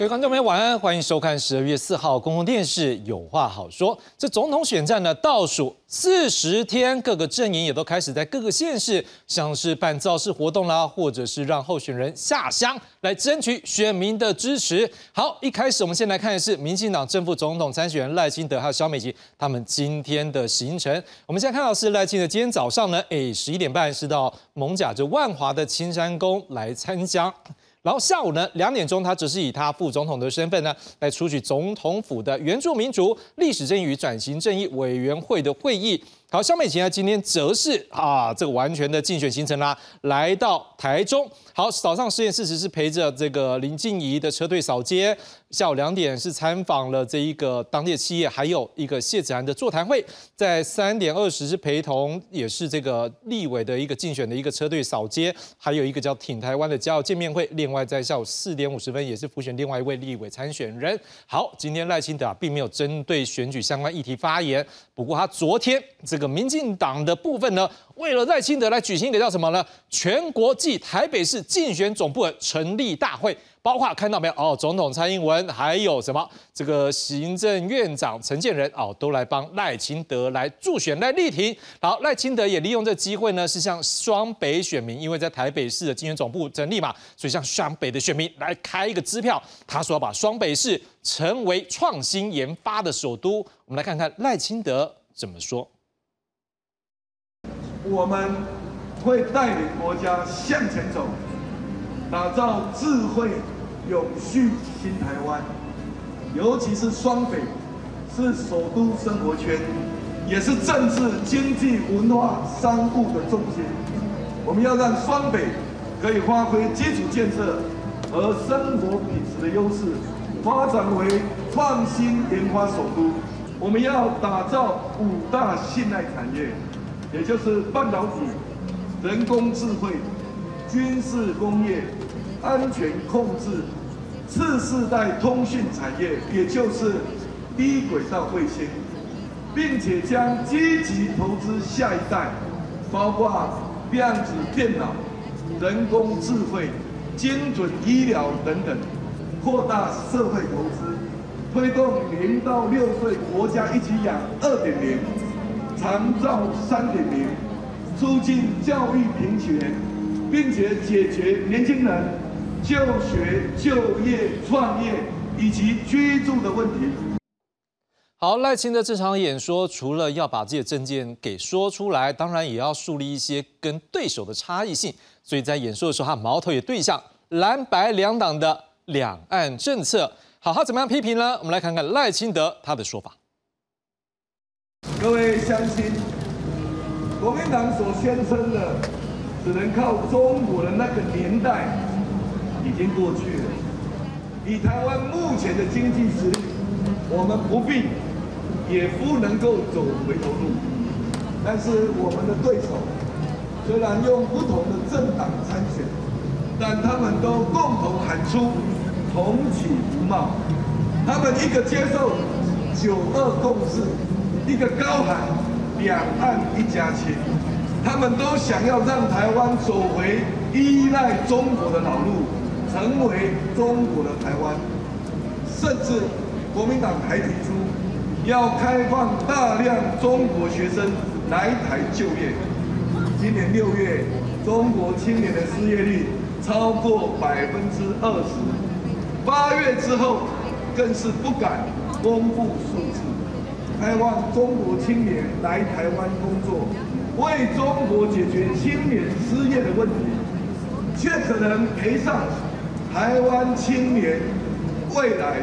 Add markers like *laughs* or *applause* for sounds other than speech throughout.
各位观众朋友，晚安，欢迎收看十二月四号公共电视《有话好说》。这总统选战呢，倒数四十天，各个阵营也都开始在各个县市，像是办造势活动啦，或者是让候选人下乡来争取选民的支持。好，一开始我们先来看的是民进党正副总统参选人赖清德还有萧美琴他们今天的行程。我们现在看到是赖清德今天早上呢，哎，十一点半是到蒙甲这万华的青山宫来参加。然后下午呢，两点钟，他只是以他副总统的身份呢，来出席总统府的原住民族历史正义与转型正义委员会的会议。好，肖美琴啊，今天则是啊，这个完全的竞选行程啦，来到台中。好，早上十点四十是陪着这个林静怡的车队扫街，下午两点是参访了这一个当地的企业，还有一个谢子涵的座谈会。在三点二十是陪同，也是这个立委的一个竞选的一个车队扫街，还有一个叫挺台湾的加油见面会。另外在下午四点五十分也是复选另外一位立委参选人。好，今天赖清德啊，并没有针对选举相关议题发言，不过他昨天这。个民进党的部分呢，为了赖清德来举行一个叫什么呢？全国暨台北市竞选总部的成立大会，包括看到没有？哦，总统蔡英文，还有什么？这个行政院长陈建仁哦，都来帮赖清德来助选来力挺。好，赖清德也利用这机会呢，是向双北选民，因为在台北市的竞选总部成立嘛，所以向双北的选民来开一个支票。他说要把双北市成为创新研发的首都。我们来看看赖清德怎么说。我们会带领国家向前走，打造智慧、永续新台湾。尤其是双北，是首都生活圈，也是政治、经济、文化、商务的重心。我们要让双北可以发挥基础建设和生活品质的优势，发展为创新研发首都。我们要打造五大信赖产业。也就是半导体、人工智慧、军事工业、安全控制、次世代通讯产业，也就是低轨道卫星，并且将积极投资下一代，包括量子电脑、人工智慧、精准医疗等等，扩大社会投资，推动零到六岁国家一起养二点零。长照三点零，促进教育平权，并且解决年轻人就学、就业、创业以及居住的问题。好，赖清德这场演说，除了要把自己的政见给说出来，当然也要树立一些跟对手的差异性。所以在演说的时候，他矛头也对向蓝白两党的两岸政策。好，他怎么样批评呢？我们来看看赖清德他的说法。各位乡亲，国民党所宣称的只能靠中国的那个年代已经过去了。以台湾目前的经济实力，我们不必也不能够走回头路。但是我们的对手虽然用不同的政党参选，但他们都共同喊出同起不冒。他们一个接受九二共识。一个高喊两岸一家亲，他们都想要让台湾走回依赖中国的老路，成为中国的台湾。甚至国民党还提出要开放大量中国学生来台就业。今年六月，中国青年的失业率超过百分之二十，八月之后更是不敢公布数字。开放中国青年来台湾工作，为中国解决青年失业的问题，却可能赔上台湾青年未来。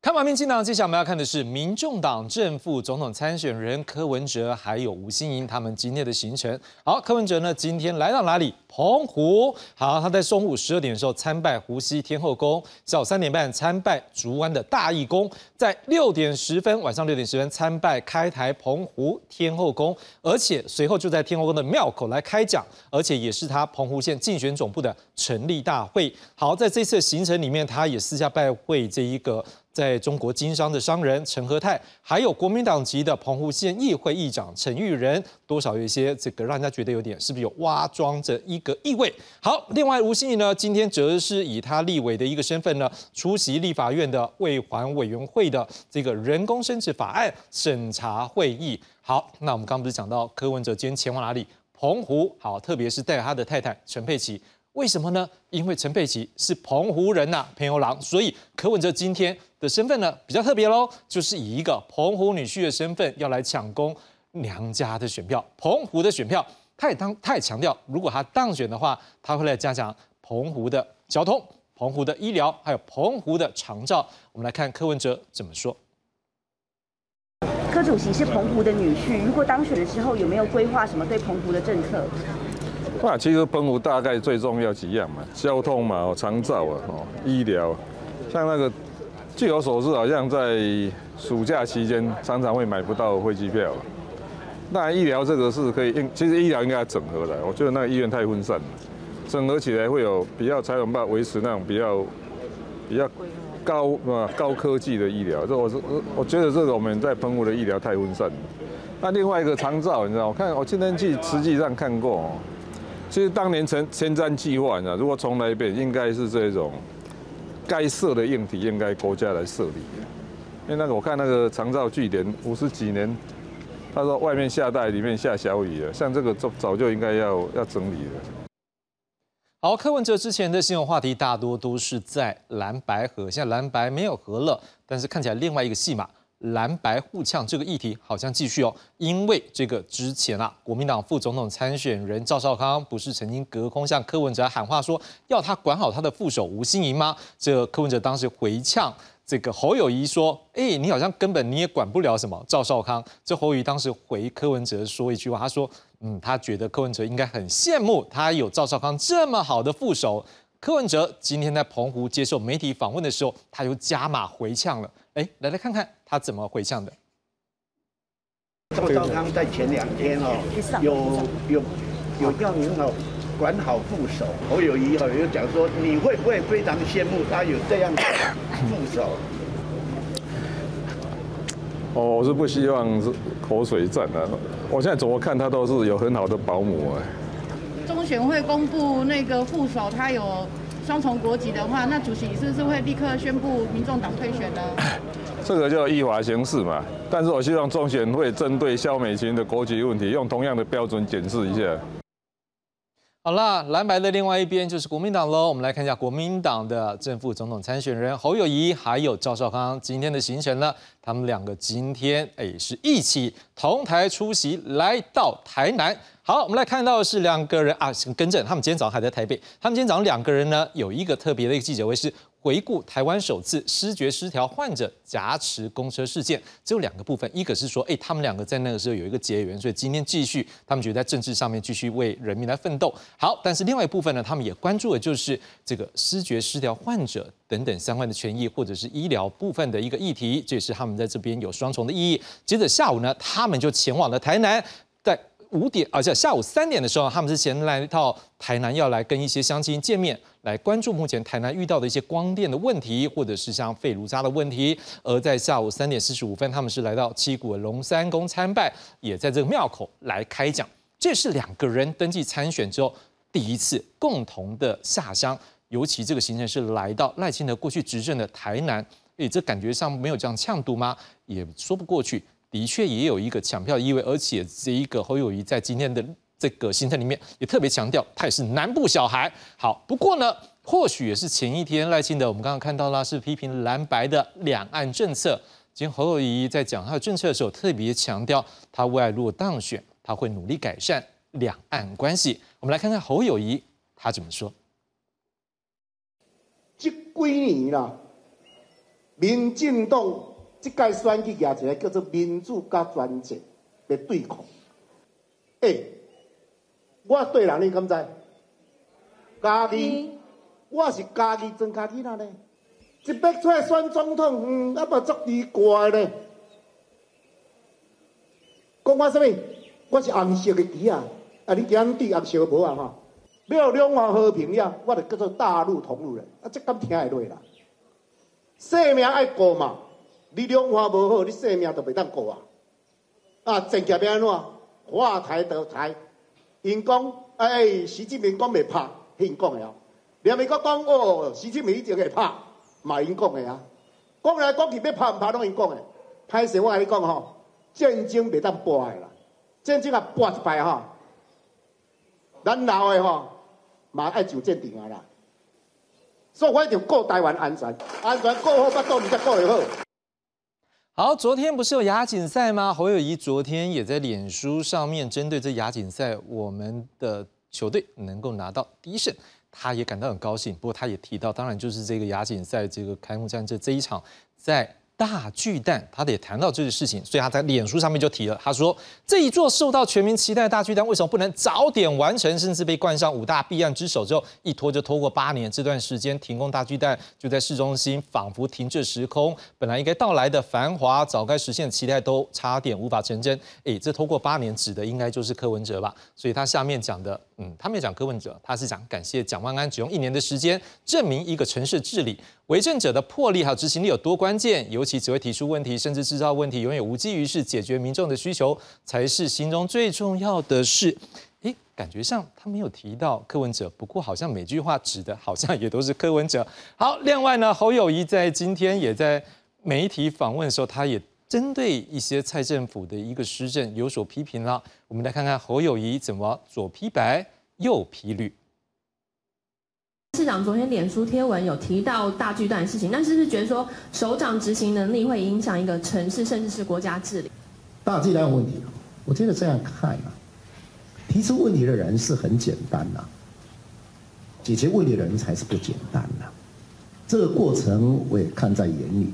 看完民进党，接下来我们要看的是民众党正副总统参选人柯文哲，还有吴欣盈他们今天的行程。好，柯文哲呢，今天来到哪里？澎湖。好，他在中午十二点的时候参拜湖西天后宫，下午三点半参拜竹湾的大义宫，在六点十分，晚上六点十分参拜开台澎湖天后宫，而且随后就在天后宫的庙口来开讲，而且也是他澎湖县竞选总部的成立大会。好，在这次行程里面，他也私下拜会这一个。在中国经商的商人陈和泰，还有国民党籍的澎湖县议会议长陈玉仁，多少有一些这个让人家觉得有点是不是有挖庄着一个意味。好，另外吴欣怡呢，今天则是以他立委的一个身份呢，出席立法院的卫环委员会的这个人工生殖法案审查会议。好，那我们刚不是讲到柯文哲今天前往哪里？澎湖。好，特别是带他的太太陈佩琪。为什么呢？因为陈佩琪是澎湖人呐，朋友郎，所以柯文哲今天的身份呢比较特别喽，就是以一个澎湖女婿的身份要来抢攻娘家的选票，澎湖的选票。他也当他也强调，如果他当选的话，他会来加强澎湖的交通、澎湖的医疗，还有澎湖的长照。我们来看柯文哲怎么说。柯主席是澎湖的女婿，如果当选的时候有没有规划什么对澎湖的政策？那其实澎湖大概最重要几样嘛，交通嘛，哦，长照啊，哦，医疗，像那个，据我所知，好像在暑假期间常常会买不到飞机票。那医疗这个是可以，其实医疗应该整合的，我觉得那个医院太分散了，整合起来会有比较才能把维持那种比较比较高啊高科技的医疗。这我是我觉得这个我们在澎湖的医疗太分散了。那另外一个长照，你知道，我看我今天去实际上看过。其实当年前前瞻计划呢，如果重来一遍，应该是这种该设的硬体应该国家来设立。因为那个我看那个长照据点五十几年，他说外面下大雨，里面下小雨了，像这个早早就应该要要整理了。好，柯文哲之前的新闻话题大多都是在蓝白河，现在蓝白没有河了，但是看起来另外一个戏码。蓝白互呛这个议题好像继续哦，因为这个之前啊，国民党副总统参选人赵少康不是曾经隔空向柯文哲喊话说要他管好他的副手吴欣盈吗？这柯文哲当时回呛这个侯友谊说：“哎，你好像根本你也管不了什么赵少康。”这侯友谊当时回柯文哲说一句话，他说：“嗯，他觉得柯文哲应该很羡慕他有赵少康这么好的副手。”柯文哲今天在澎湖接受媒体访问的时候，他又加码回呛了。哎，来来看看他怎么回呛的。赵少康在前两天哦，有有有叫您哦管好副手，侯友谊哦又讲说你会不会非常羡慕他有这样的副手？哦，我是不希望是口水战啊。我现在怎么看他都是有很好的保姆哎。中选会公布那个副手他有。双重国籍的话，那主席是不是会立刻宣布民众党退选呢？*coughs* 这个叫依法行事嘛。但是我希望中选会针对肖美琴的国籍问题，用同样的标准检视一下。好了，蓝白的另外一边就是国民党喽。我们来看一下国民党的正副总统参选人侯友谊，还有赵少康今天的行程呢。他们两个今天哎是一起同台出席，来到台南。好，我们来看到的是两个人啊，更正，他们今天早上还在台北。他们今天早上两个人呢，有一个特别的一个记者会是。回顾台湾首次失觉失调患者夹持公车事件，只有两个部分，一个是说，哎，他们两个在那个时候有一个结缘，所以今天继续，他们觉得在政治上面继续为人民来奋斗。好，但是另外一部分呢，他们也关注的就是这个失觉失调患者等等相关的权益，或者是医疗部分的一个议题，这也是他们在这边有双重的意义。接着下午呢，他们就前往了台南，在。五点，而且下午三点的时候，他们是前来到台南，要来跟一些乡亲见面，来关注目前台南遇到的一些光电的问题，或者是像废炉渣的问题。而在下午三点四十五分，他们是来到七股龙山宫参拜，也在这个庙口来开讲。这是两个人登记参选之后第一次共同的下乡，尤其这个行程是来到赖清德过去执政的台南，诶，这感觉上没有这样呛度吗？也说不过去。的确也有一个抢票的意味，而且这一个侯友谊在今天的这个行程里面也特别强调，他也是南部小孩。好，不过呢，或许也是前一天赖清德，我们刚刚看到了是批评蓝白的两岸政策。今天侯友谊在讲他的政策的时候，特别强调，他未来如果当选，他会努力改善两岸关系。我们来看看侯友谊他怎么说。这几年啦，民进党。这届选举也一个叫做民主加专制的对抗。哎，我对人你敢知？家己，我是家己真家己啦呢。一逼出来选总统，嗯，啊不足奇怪咧。讲我什么？我是红色的旗啊！啊，你讲对红色无啊？哈，没有两岸和平呀，我就叫做大陆同路人。啊，这敢听会落啦？生命爱过嘛？你两岸无好，你性命都袂当过啊！啊，政界要安怎？话台的台，因讲哎，习近平讲未拍，因讲的啊。连美国讲哦，习近平一定会拍，嘛因讲的啊。讲来讲去要拍唔拍拢因讲的。歹势我甲你讲吼，战争袂当播的啦，战争啊播一摆吼，咱老的吼嘛爱上战场啊啦。所以我一定顾台湾安全，安全顾好，巴肚毋才顾得好。好，昨天不是有亚锦赛吗？侯友谊昨天也在脸书上面针对这亚锦赛，我们的球队能够拿到第一胜，他也感到很高兴。不过他也提到，当然就是这个亚锦赛这个开幕战这这一场在。大巨蛋，他也谈到这个事情，所以他在脸书上面就提了，他说这一座受到全民期待的大巨蛋，为什么不能早点完成，甚至被冠上五大弊案之首之后，一拖就拖过八年，这段时间停工大巨蛋就在市中心，仿佛停滞时空，本来应该到来的繁华，早该实现期待都差点无法成真。哎，这拖过八年指的应该就是柯文哲吧？所以他下面讲的，嗯，他没有讲柯文哲，他是讲感谢蒋万安只用一年的时间证明一个城市治理。为政者的魄力还有执行力有多关键？尤其只会提出问题，甚至制造问题，永远无济于事。解决民众的需求才是心中最重要的事。诶，感觉上他没有提到柯文哲，不过好像每句话指的好像也都是柯文哲。好，另外呢，侯友谊在今天也在媒体访问的时候，他也针对一些蔡政府的一个施政有所批评了。我们来看看侯友谊怎么左批白右批绿。市长昨天脸书贴文有提到大巨蛋的事情，那是不是觉得说首长执行能力会影响一个城市，甚至是国家治理？大巨蛋问题，我觉得这样看啊，提出问题的人是很简单呐，解决问题的人才是不简单呐。这个过程我也看在眼里，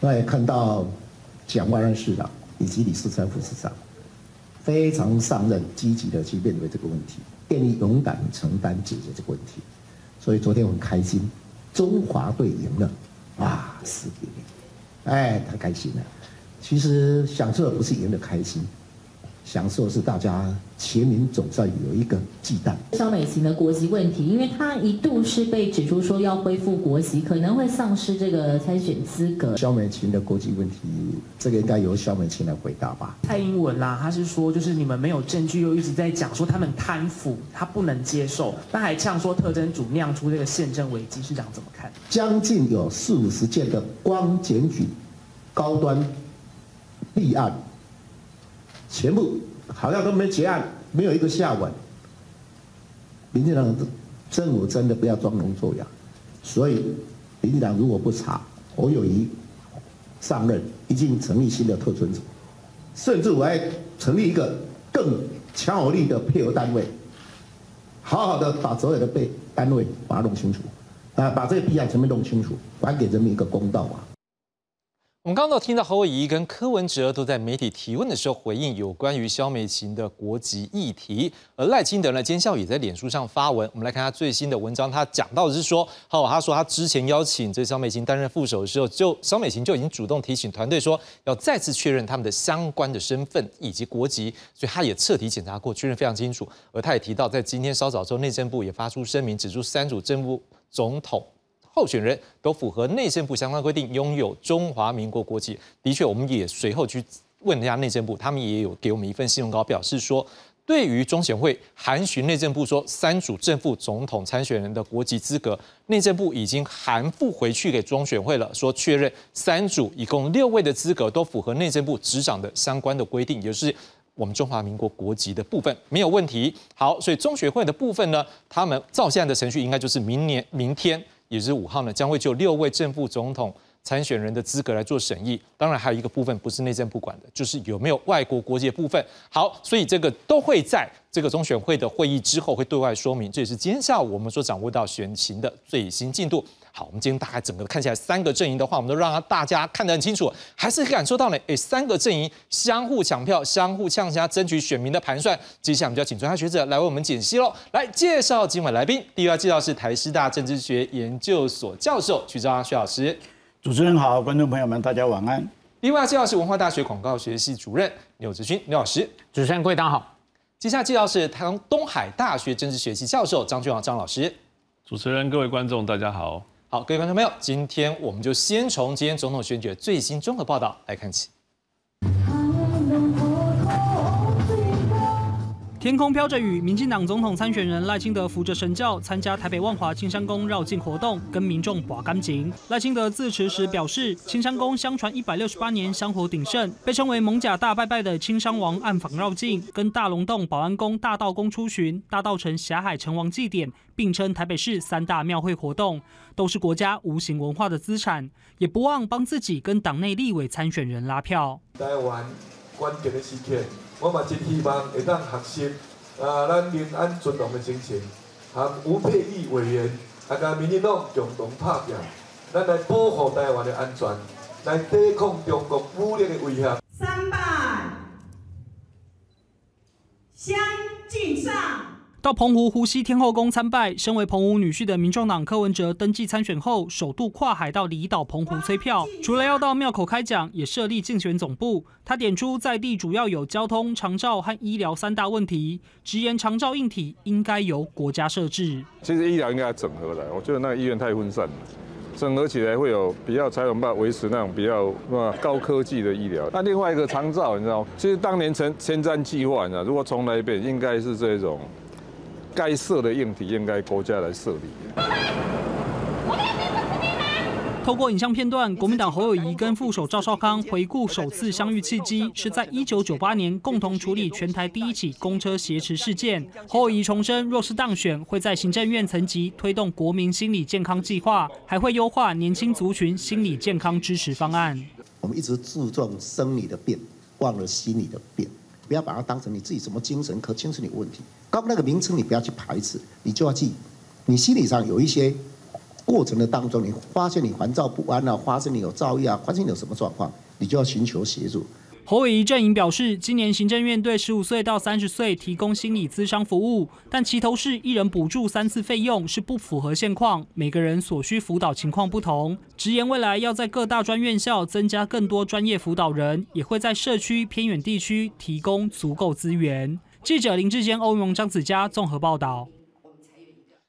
我也看到蒋万安市长以及李世川副市长非常上任，积极的去面对这个问题，愿意勇敢承担解决这个问题。所以昨天我很开心，中华队赢了，哇，四比零，哎，太开心了。其实享受的不是赢的开心。享受是大家全民总算有一个忌惮。肖美琴的国籍问题，因为她一度是被指出说要恢复国籍，可能会丧失这个参选资格。肖美琴的国籍问题，这个应该由肖美琴来回答吧。蔡英文啦，他是说就是你们没有证据，又一直在讲说他们贪腐，他不能接受，他还呛说特征组酿出这个宪政危机，市长怎么看？将近有四五十件的光检举高端立案。全部好像都没结案，没有一个下文。民进党政府真的不要装聋作哑，所以民进党如果不查，侯友谊上任已经成立新的特存组，甚至我还成立一个更强有力的配合单位，好好的把所有的被单位把它弄清楚，啊，把这个弊案全部弄清楚，还给人民一个公道啊！我们刚刚都听到侯友谊跟柯文哲都在媒体提问的时候回应有关于肖美琴的国籍议题，而赖清德呢，今天也在脸书上发文。我们来看他最新的文章，他讲到的是说，好，他说他之前邀请这肖美琴担任副手的时候，就肖美琴就已经主动提醒团队说，要再次确认他们的相关的身份以及国籍，所以他也彻底检查过，确认非常清楚。而他也提到，在今天稍早之后，内政部也发出声明，指出三组政务总统。候选人都符合内政部相关规定，拥有中华民国国籍。的确，我们也随后去问一下内政部，他们也有给我们一份信用稿，表示说，对于中选会函询内政部说三组正副总统参选人的国籍资格，内政部已经函复回去给中选会了，说确认三组一共六位的资格都符合内政部执掌的相关的规定，也就是我们中华民国国籍的部分没有问题。好，所以中选会的部分呢，他们照现在的程序，应该就是明年明天。也是五号呢，将会就六位正副总统参选人的资格来做审议。当然，还有一个部分不是内政部管的，就是有没有外国国籍部分。好，所以这个都会在这个中选会的会议之后会对外说明。这也是今天下午我们所掌握到选情的最新进度。好，我们今天大概整个看起来三个阵营的话，我们都让大家看得很清楚，还是感受到呢，哎，三个阵营相互抢票、相互呛虾，争取选民的盘算。接下来我们就要请专家学者来为我们解析喽。来介绍今晚来宾，第一位介绍是台师大政治学研究所教授徐章徐老师。主持人好，观众朋友们大家晚安。另外介绍是文化大学广告学系主任刘志勋刘老师。主持人各位大家好。接下来介绍是台湾东海大学政治学系教授张俊豪张老师。主持人各位观众大家好。好，各位观众朋友，今天我们就先从今天总统选举最新综合报道来看起。天空飘着雨，民进党总统参选人赖清德扶着神轿参加台北万华青山宫绕境活动，跟民众把干净。赖清德自持时表示，青山宫相传一百六十八年香火鼎盛，被称为蒙甲大拜拜的青山王暗访绕境，跟大龙洞保安宫、大道宫出巡，大道城霞海城王祭典，并称台北市三大庙会活动，都是国家无形文化的资产，也不忘帮自己跟党内立委参选人拉票。台湾关键的时刻。我嘛真希望会当学习啊，咱民安尊荣的精神，和吴佩义委员啊，甲民进党共同拍拼，咱来保护台湾的安全，来抵抗中国武力的威胁。三拜，相敬上。到澎湖湖西天后宫参拜，身为澎湖女婿的民众党柯文哲登记参选后，首度跨海到离岛澎湖催票。除了要到庙口开讲，也设立竞选总部。他点出在地主要有交通、长照和医疗三大问题，直言长照硬体应该由国家设置。其实医疗应该整合的，我觉得那个医院太分散了，整合起来会有比较才有办法维持那种比较高科技的医疗。那另外一个长照，你知道，其实当年前前瞻计划，你知道，如果重来一遍，应该是这种。该设的硬体应该国家来设立。透过影像片段，国民党侯友谊跟副手赵少康回顾首次相遇契机，是在一九九八年共同处理全台第一起公车挟持事件。侯友谊重申，若是当选，会在行政院层级推动国民心理健康计划，还会优化年轻族群心理健康支持方案。我们一直注重生理的变，忘了心理的变。不要把它当成你自己什么精神科、精神有问题，刚那个名称你不要去排斥，你就要记，你心理上有一些过程的当中，你发现你烦躁不安啊，发现你有躁郁啊，发现你有什么状况，你就要寻求协助。侯伟仪阵营表示，今年行政院对十五岁到三十岁提供心理咨商服务，但其头是一人补助三次费用是不符合现况，每个人所需辅导情况不同。直言未来要在各大专院校增加更多专业辅导人，也会在社区偏远地区提供足够资源。记者林志坚、欧荣、张子佳综合报道。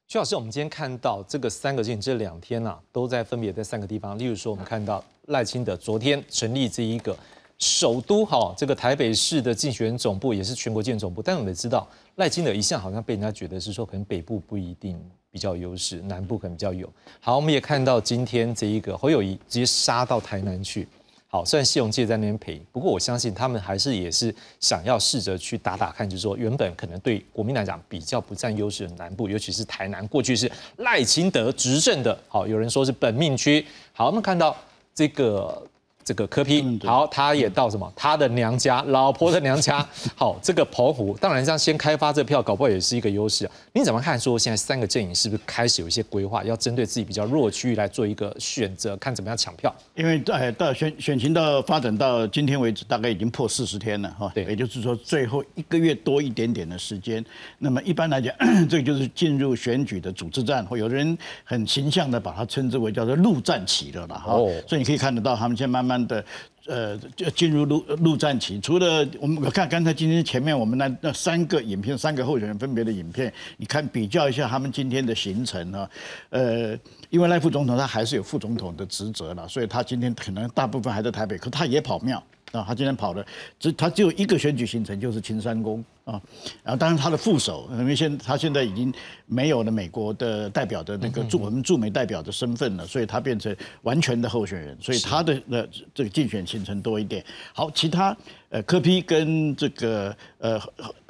徐老师，我们今天看到这个三个镜这两天啊，都在分别在三个地方，例如说我们看到赖清德昨天成立这一个。首都哈，这个台北市的竞选总部也是全国建总部，但我们知道赖清德一向好像被人家觉得是说，可能北部不一定比较优势，南部可能比较有。好，我们也看到今天这一个侯友谊直接杀到台南去。好，虽然谢永介在那边陪，不过我相信他们还是也是想要试着去打打看，就是说原本可能对国民来讲比较不占优势的南部，尤其是台南，过去是赖清德执政的。好，有人说是本命区。好，我们看到这个。这个柯批好，他也到什么？他的娘家，老婆的娘家。*laughs* 好，这个澎湖，当然这样先开发这票，搞不好也是一个优势啊。你怎么看？说现在三个阵营是不是开始有一些规划，要针对自己比较弱区域来做一个选择，看怎么样抢票？因为在到选选情到发展到今天为止，大概已经破四十天了哈。对，也就是说最后一个月多一点点的时间。那么一般来讲，*clears throat* 这个就是进入选举的组织战，或有的人很形象的把它称之为叫做陆战期了啦。哈。所以你可以看得到，他们现在慢慢。的呃，就进入陆陆战期。除了我们我看刚才今天前面我们那那三个影片，三个候选人分别的影片，你看比较一下他们今天的行程呢。呃，因为赖副总统他还是有副总统的职责了，所以他今天可能大部分还在台北，可他也跑庙。啊，他今天跑的只他只有一个选举行程，就是秦山宫啊。然后当然他的副手，因为现他现在已经没有了美国的代表的那个驻我们驻美代表的身份了，所以他变成完全的候选人，所以他的呃这个竞选行程多一点。好，其他呃科批跟这个呃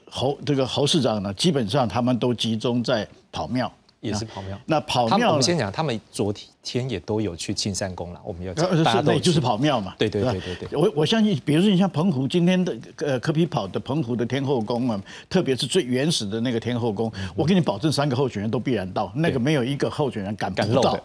侯这个侯市长呢，基本上他们都集中在跑庙。也是跑庙，那跑庙，我们先讲，他们昨天也都有去青山宫了。我们要大家都就是跑庙嘛，对对对对对。我我相信，比如说你像澎湖今天的呃科比跑的澎湖的天后宫啊，特别是最原始的那个天后宫，我给你保证，三个候选人都必然到，那个没有一个候选人敢不到，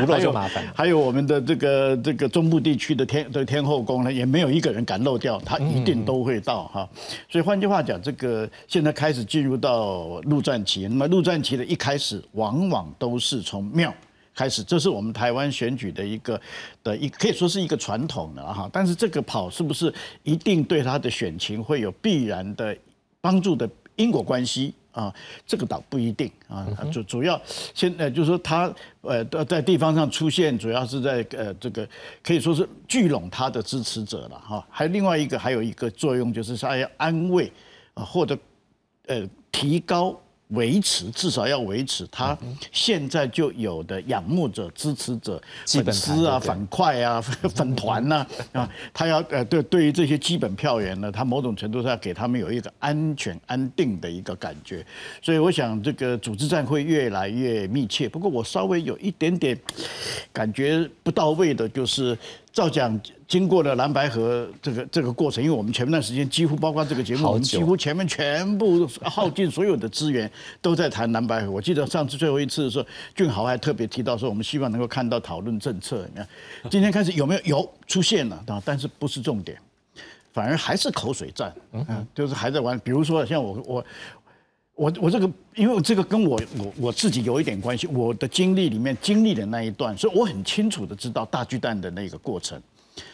不 *laughs* 漏就麻烦。还有我们的这个这个中部地区的天的天后宫呢，也没有一个人敢漏掉，他一定都会到哈。所以换句话讲，这个现在开始进入到陆战期，那么陆战期的一。开始往往都是从庙开始，这是我们台湾选举的一个的一可以说是一个传统的哈。但是这个跑是不是一定对他的选情会有必然的帮助的因果关系啊？这个倒不一定啊。主主要现在就是说他呃在地方上出现，主要是在呃这个可以说是聚拢他的支持者了哈。还有另外一个还有一个作用就是他要安慰啊，或者。呃提高。维持至少要维持他现在就有的仰慕者、支持者、粉丝啊、反快啊、*laughs* 粉团呐啊，他要呃对对于这些基本票源呢，他某种程度上给他们有一个安全安定的一个感觉，所以我想这个组织战会越来越密切。不过我稍微有一点点感觉不到位的就是。照讲，经过了蓝白河这个这个过程，因为我们前面段时间几乎包括这个节目，我们几乎前面全部耗尽所有的资源都在谈蓝白河。我记得上次最后一次的时候，俊豪还特别提到说，我们希望能够看到讨论政策。你看，今天开始有没有有出现了啊？但是不是重点，反而还是口水战，嗯，就是还在玩。比如说像我我我我这个，因为这个跟我我我自己有一点关系，我的经历里面经历的那一段，所以我很清楚的知道大巨蛋的那个过程。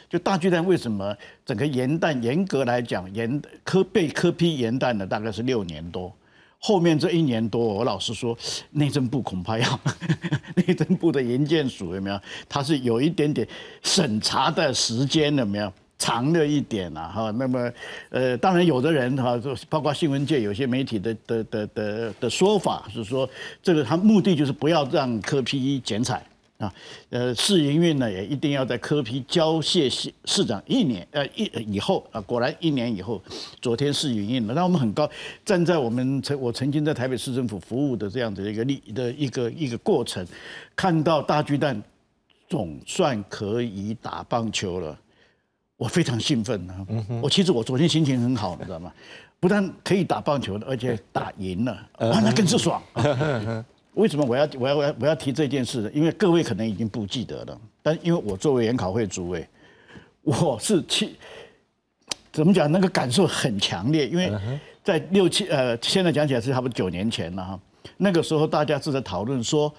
就大巨蛋为什么整个延弹严格来讲，延科被科批延弹的大概是六年多，后面这一年多，我老实说，内政部恐怕要 *laughs* 内政部的研建署有没有？它是有一点点审查的时间有没有？长了一点啊，哈，那么，呃，当然有的人哈，就包括新闻界有些媒体的的的的的说法是说，这个他目的就是不要让科批剪彩啊，呃，试营运呢也一定要在科批交谢市市长一年呃一以后啊，果然一年以后，昨天试营运了，那我们很高，站在我们曾我曾经在台北市政府服务的这样子的一个例的一个一个过程，看到大巨蛋总算可以打棒球了。我非常兴奋啊！我其实我昨天心情很好，你知道吗？不但可以打棒球，而且打赢了，啊，那更是爽。*laughs* 为什么我要我要我要我要提这件事呢？因为各位可能已经不记得了，但因为我作为研考会主委，我是去怎么讲？那个感受很强烈，因为在六七呃，现在讲起来是差不多九年前了哈。那个时候大家是在讨论说，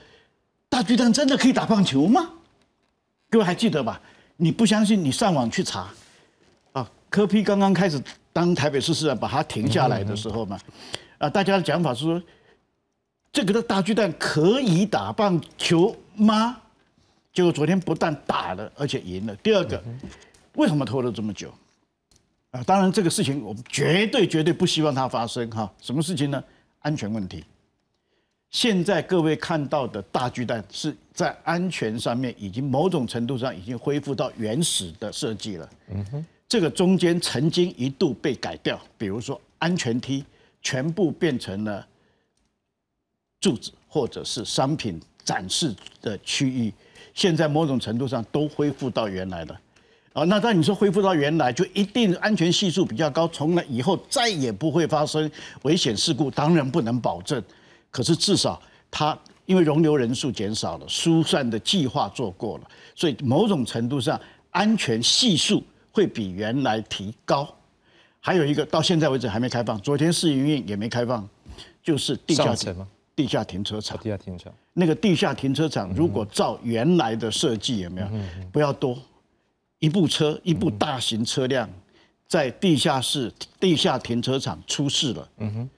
大巨蛋真的可以打棒球吗？各位还记得吧？你不相信？你上网去查，啊，柯批刚刚开始当台北市市长，把它停下来的时候嘛，啊，大家的讲法是说，这个的大巨蛋可以打棒球吗？结果昨天不但打了，而且赢了。第二个，为什么拖了这么久？啊，当然这个事情我们绝对绝对不希望它发生哈。什么事情呢？安全问题。现在各位看到的大巨蛋是在安全上面已经某种程度上已经恢复到原始的设计了。嗯哼，这个中间曾经一度被改掉，比如说安全梯全部变成了柱子或者是商品展示的区域，现在某种程度上都恢复到原来的。啊，那当你说恢复到原来就一定安全系数比较高，从那以后再也不会发生危险事故，当然不能保证。可是至少它因为容留人数减少了，疏散的计划做过了，所以某种程度上安全系数会比原来提高。还有一个到现在为止还没开放，昨天试营运也没开放，就是地下地下停车场。地下停车场那个地下停车场，如果照原来的设计有没有？不要多，一部车一部大型车辆在地下室地下停车场出事了。嗯哼。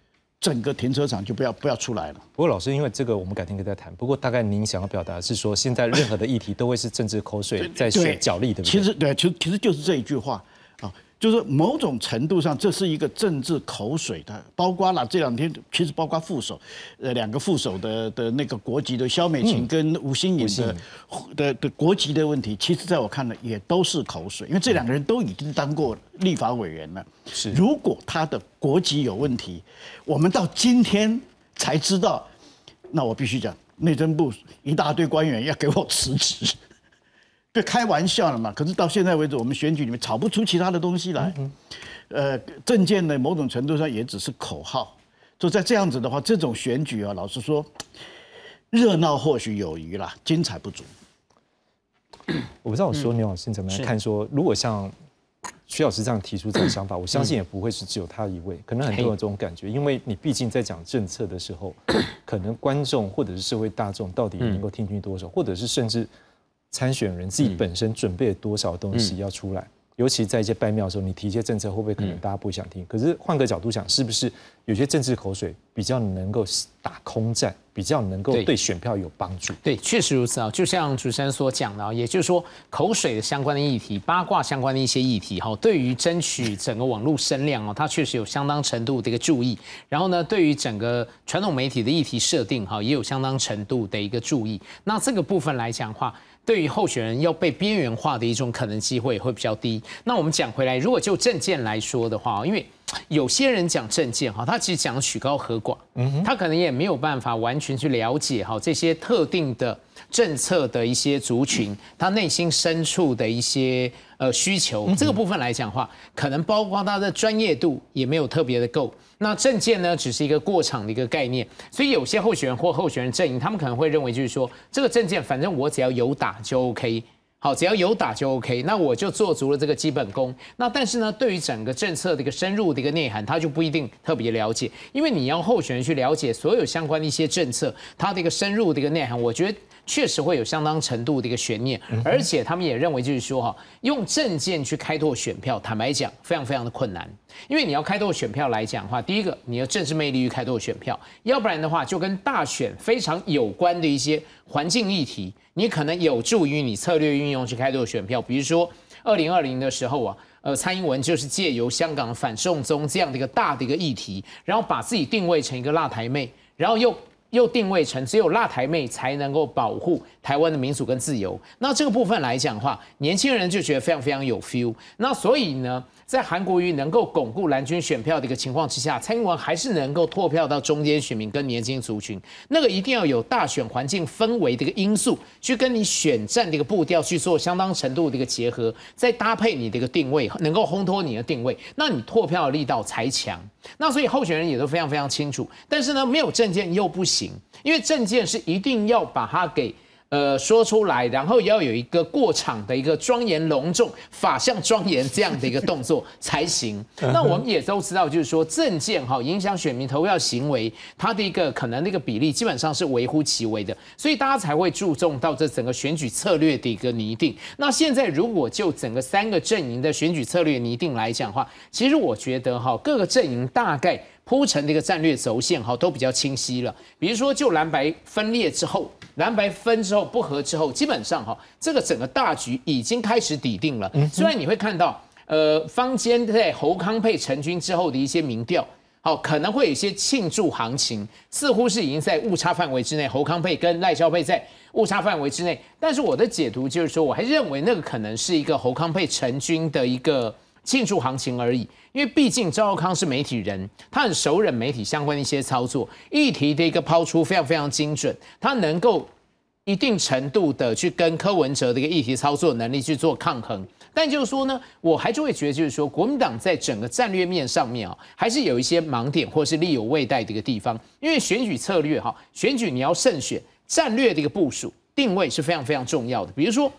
整个停车场就不要不要出来了。不过老师，因为这个我们改天可以再谈。不过大概您想要表达是说，现在任何的议题都会是政治口水在水角力的。其实对，其实其实就是这一句话啊。就是某种程度上，这是一个政治口水的，包括了这两天，其实包括副手，呃，两个副手的的那个国籍的肖美琴跟吴欣颖的的的国籍的问题，其实在我看来也都是口水，因为这两个人都已经当过立法委员了。是，如果他的国籍有问题，我们到今天才知道，那我必须讲，内政部一大堆官员要给我辞职。对，开玩笑了嘛？可是到现在为止，我们选举里面炒不出其他的东西来。呃，政见呢，某种程度上也只是口号。就在这样子的话，这种选举啊，老实说，热闹或许有余啦，精彩不足。*coughs* 我不知道我说牛老师怎么样看？说如果像徐老师这样提出这种想法，*coughs* 我相信也不会是只有他一位，可能很多人这种感觉。因为你毕竟在讲政策的时候，可能观众或者是社会大众到底能够听进去多少，或者是甚至。参选人自己本身准备了多少东西要出来？尤其在一些拜庙的时候，你提一些政策，会不会可能大家不想听？可是换个角度想，是不是有些政治口水比较能够打空战？比较能够对选票有帮助。对，确实如此啊。就像主持人所讲的，也就是说，口水的相关的议题、八卦相关的一些议题，哈，对于争取整个网络声量哦，它确实有相当程度的一个注意。然后呢，对于整个传统媒体的议题设定，哈，也有相当程度的一个注意。那这个部分来讲的话，对于候选人要被边缘化的一种可能机会会比较低。那我们讲回来，如果就政见来说的话，因为有些人讲政见哈，他其实讲的曲高和寡，嗯，他可能也没有办法完全去了解哈这些特定的政策的一些族群，他内心深处的一些呃需求，这个部分来讲的话，可能包括他的专业度也没有特别的够。那政见呢，只是一个过场的一个概念，所以有些候选人或候选人阵营，他们可能会认为就是说，这个政见反正我只要有打就 OK。好，只要有打就 OK，那我就做足了这个基本功。那但是呢，对于整个政策的一个深入的一个内涵，他就不一定特别了解，因为你要候选人去了解所有相关的一些政策，它的一个深入的一个内涵，我觉得确实会有相当程度的一个悬念。而且他们也认为就是说哈，用政见去开拓选票，坦白讲，非常非常的困难。因为你要开拓选票来讲的话，第一个你要政治魅力去开拓选票，要不然的话就跟大选非常有关的一些环境议题。你可能有助于你策略运用去开拓选票，比如说二零二零的时候啊，呃，蔡英文就是借由香港反送中这样的一个大的一个议题，然后把自己定位成一个辣台妹，然后又又定位成只有辣台妹才能够保护台湾的民主跟自由。那这个部分来讲的话，年轻人就觉得非常非常有 feel。那所以呢？在韩国瑜能够巩固蓝军选票的一个情况之下，蔡英文还是能够拓票到中间选民跟年轻族群。那个一定要有大选环境氛围的一个因素，去跟你选战的一个步调去做相当程度的一个结合，再搭配你的一个定位，能够烘托你的定位，那你拓票的力道才强。那所以候选人也都非常非常清楚，但是呢，没有证件又不行，因为证件是一定要把它给。呃，说出来，然后要有一个过场的一个庄严隆重、法相庄严这样的一个动作才行。*laughs* 那我们也都知道，就是说证件哈影响选民投票行为，它的一个可能那个比例基本上是微乎其微的，所以大家才会注重到这整个选举策略的一个拟定。那现在如果就整个三个阵营的选举策略拟定来讲的话，其实我觉得哈各个阵营大概。铺成的一个战略轴线哈都比较清晰了。比如说，就蓝白分裂之后，蓝白分之后不合之后，基本上哈这个整个大局已经开始底定了。虽然你会看到，呃，坊间在侯康配成军之后的一些民调，好可能会有一些庆祝行情，似乎是已经在误差范围之内，侯康配跟赖萧佩在误差范围之内。但是我的解读就是说，我还认为那个可能是一个侯康配成军的一个。庆祝行情而已，因为毕竟赵康是媒体人，他很熟稔媒体相关的一些操作，议题的一个抛出非常非常精准，他能够一定程度的去跟柯文哲的一个议题操作能力去做抗衡。但就是说呢，我还是会觉得，就是说国民党在整个战略面上面啊，还是有一些盲点或是力有未逮的一个地方。因为选举策略哈，选举你要慎选，战略的一个部署定位是非常非常重要的。比如说，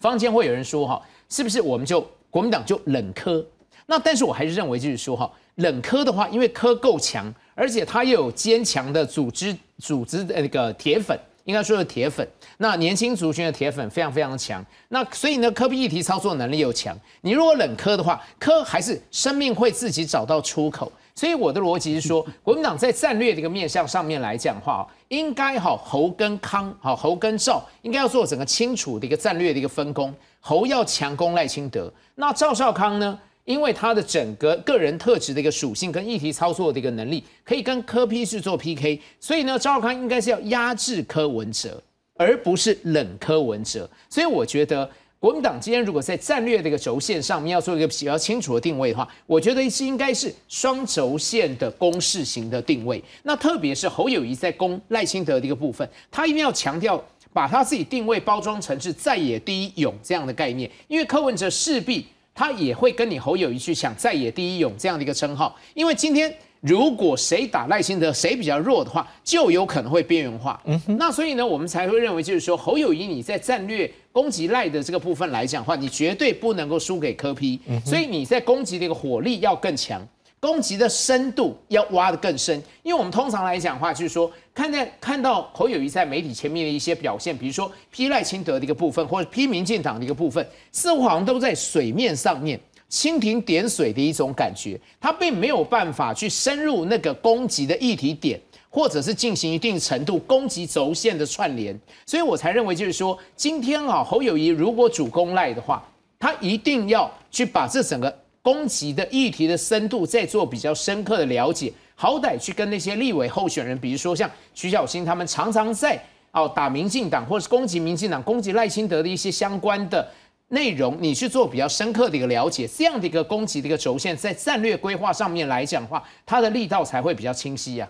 坊间会有人说哈，是不是我们就？国民党就冷科，那但是我还是认为就是说哈，冷科的话，因为科够强，而且他又有坚强的组织组织的那个铁粉，应该说是铁粉，那年轻族群的铁粉非常非常强，那所以呢，科比议题操作能力又强，你如果冷科的话，科还是生命会自己找到出口。所以我的逻辑是说，国民党在战略的一个面向上面来讲话，应该哈侯跟康，好侯跟赵，应该要做整个清楚的一个战略的一个分工。侯要强攻赖清德，那赵少康呢？因为他的整个个人特质的一个属性跟议题操作的一个能力，可以跟柯批去做 PK，所以呢，赵少康应该是要压制柯文哲，而不是冷柯文哲。所以我觉得。国民党今天如果在战略的一个轴线上面要做一个比较清楚的定位的话，我觉得是应该是双轴线的攻势型的定位。那特别是侯友谊在攻赖清德的一个部分，他一定要强调把他自己定位包装成是在野第一勇这样的概念，因为柯文哲势必他也会跟你侯友谊去抢在野第一勇这样的一个称号，因为今天。如果谁打赖清德，谁比较弱的话，就有可能会边缘化。嗯，那所以呢，我们才会认为，就是说侯友谊你在战略攻击赖的这个部分来讲的话，你绝对不能够输给柯批。所以你在攻击的一个火力要更强，攻击的深度要挖得更深。因为我们通常来讲的话，就是说看在看到侯友谊在媒体前面的一些表现，比如说批赖清德的一个部分，或者批民进党的一个部分，似乎好像都在水面上面。蜻蜓点水的一种感觉，他并没有办法去深入那个攻击的议题点，或者是进行一定程度攻击轴线的串联，所以我才认为就是说，今天啊侯友谊如果主攻赖的话，他一定要去把这整个攻击的议题的深度再做比较深刻的了解，好歹去跟那些立委候选人，比如说像徐小新他们常常在哦打民进党或是攻击民进党、攻击赖清德的一些相关的。内容你去做比较深刻的一个了解，这样的一个攻击的一个轴线，在战略规划上面来讲的话，它的力道才会比较清晰呀。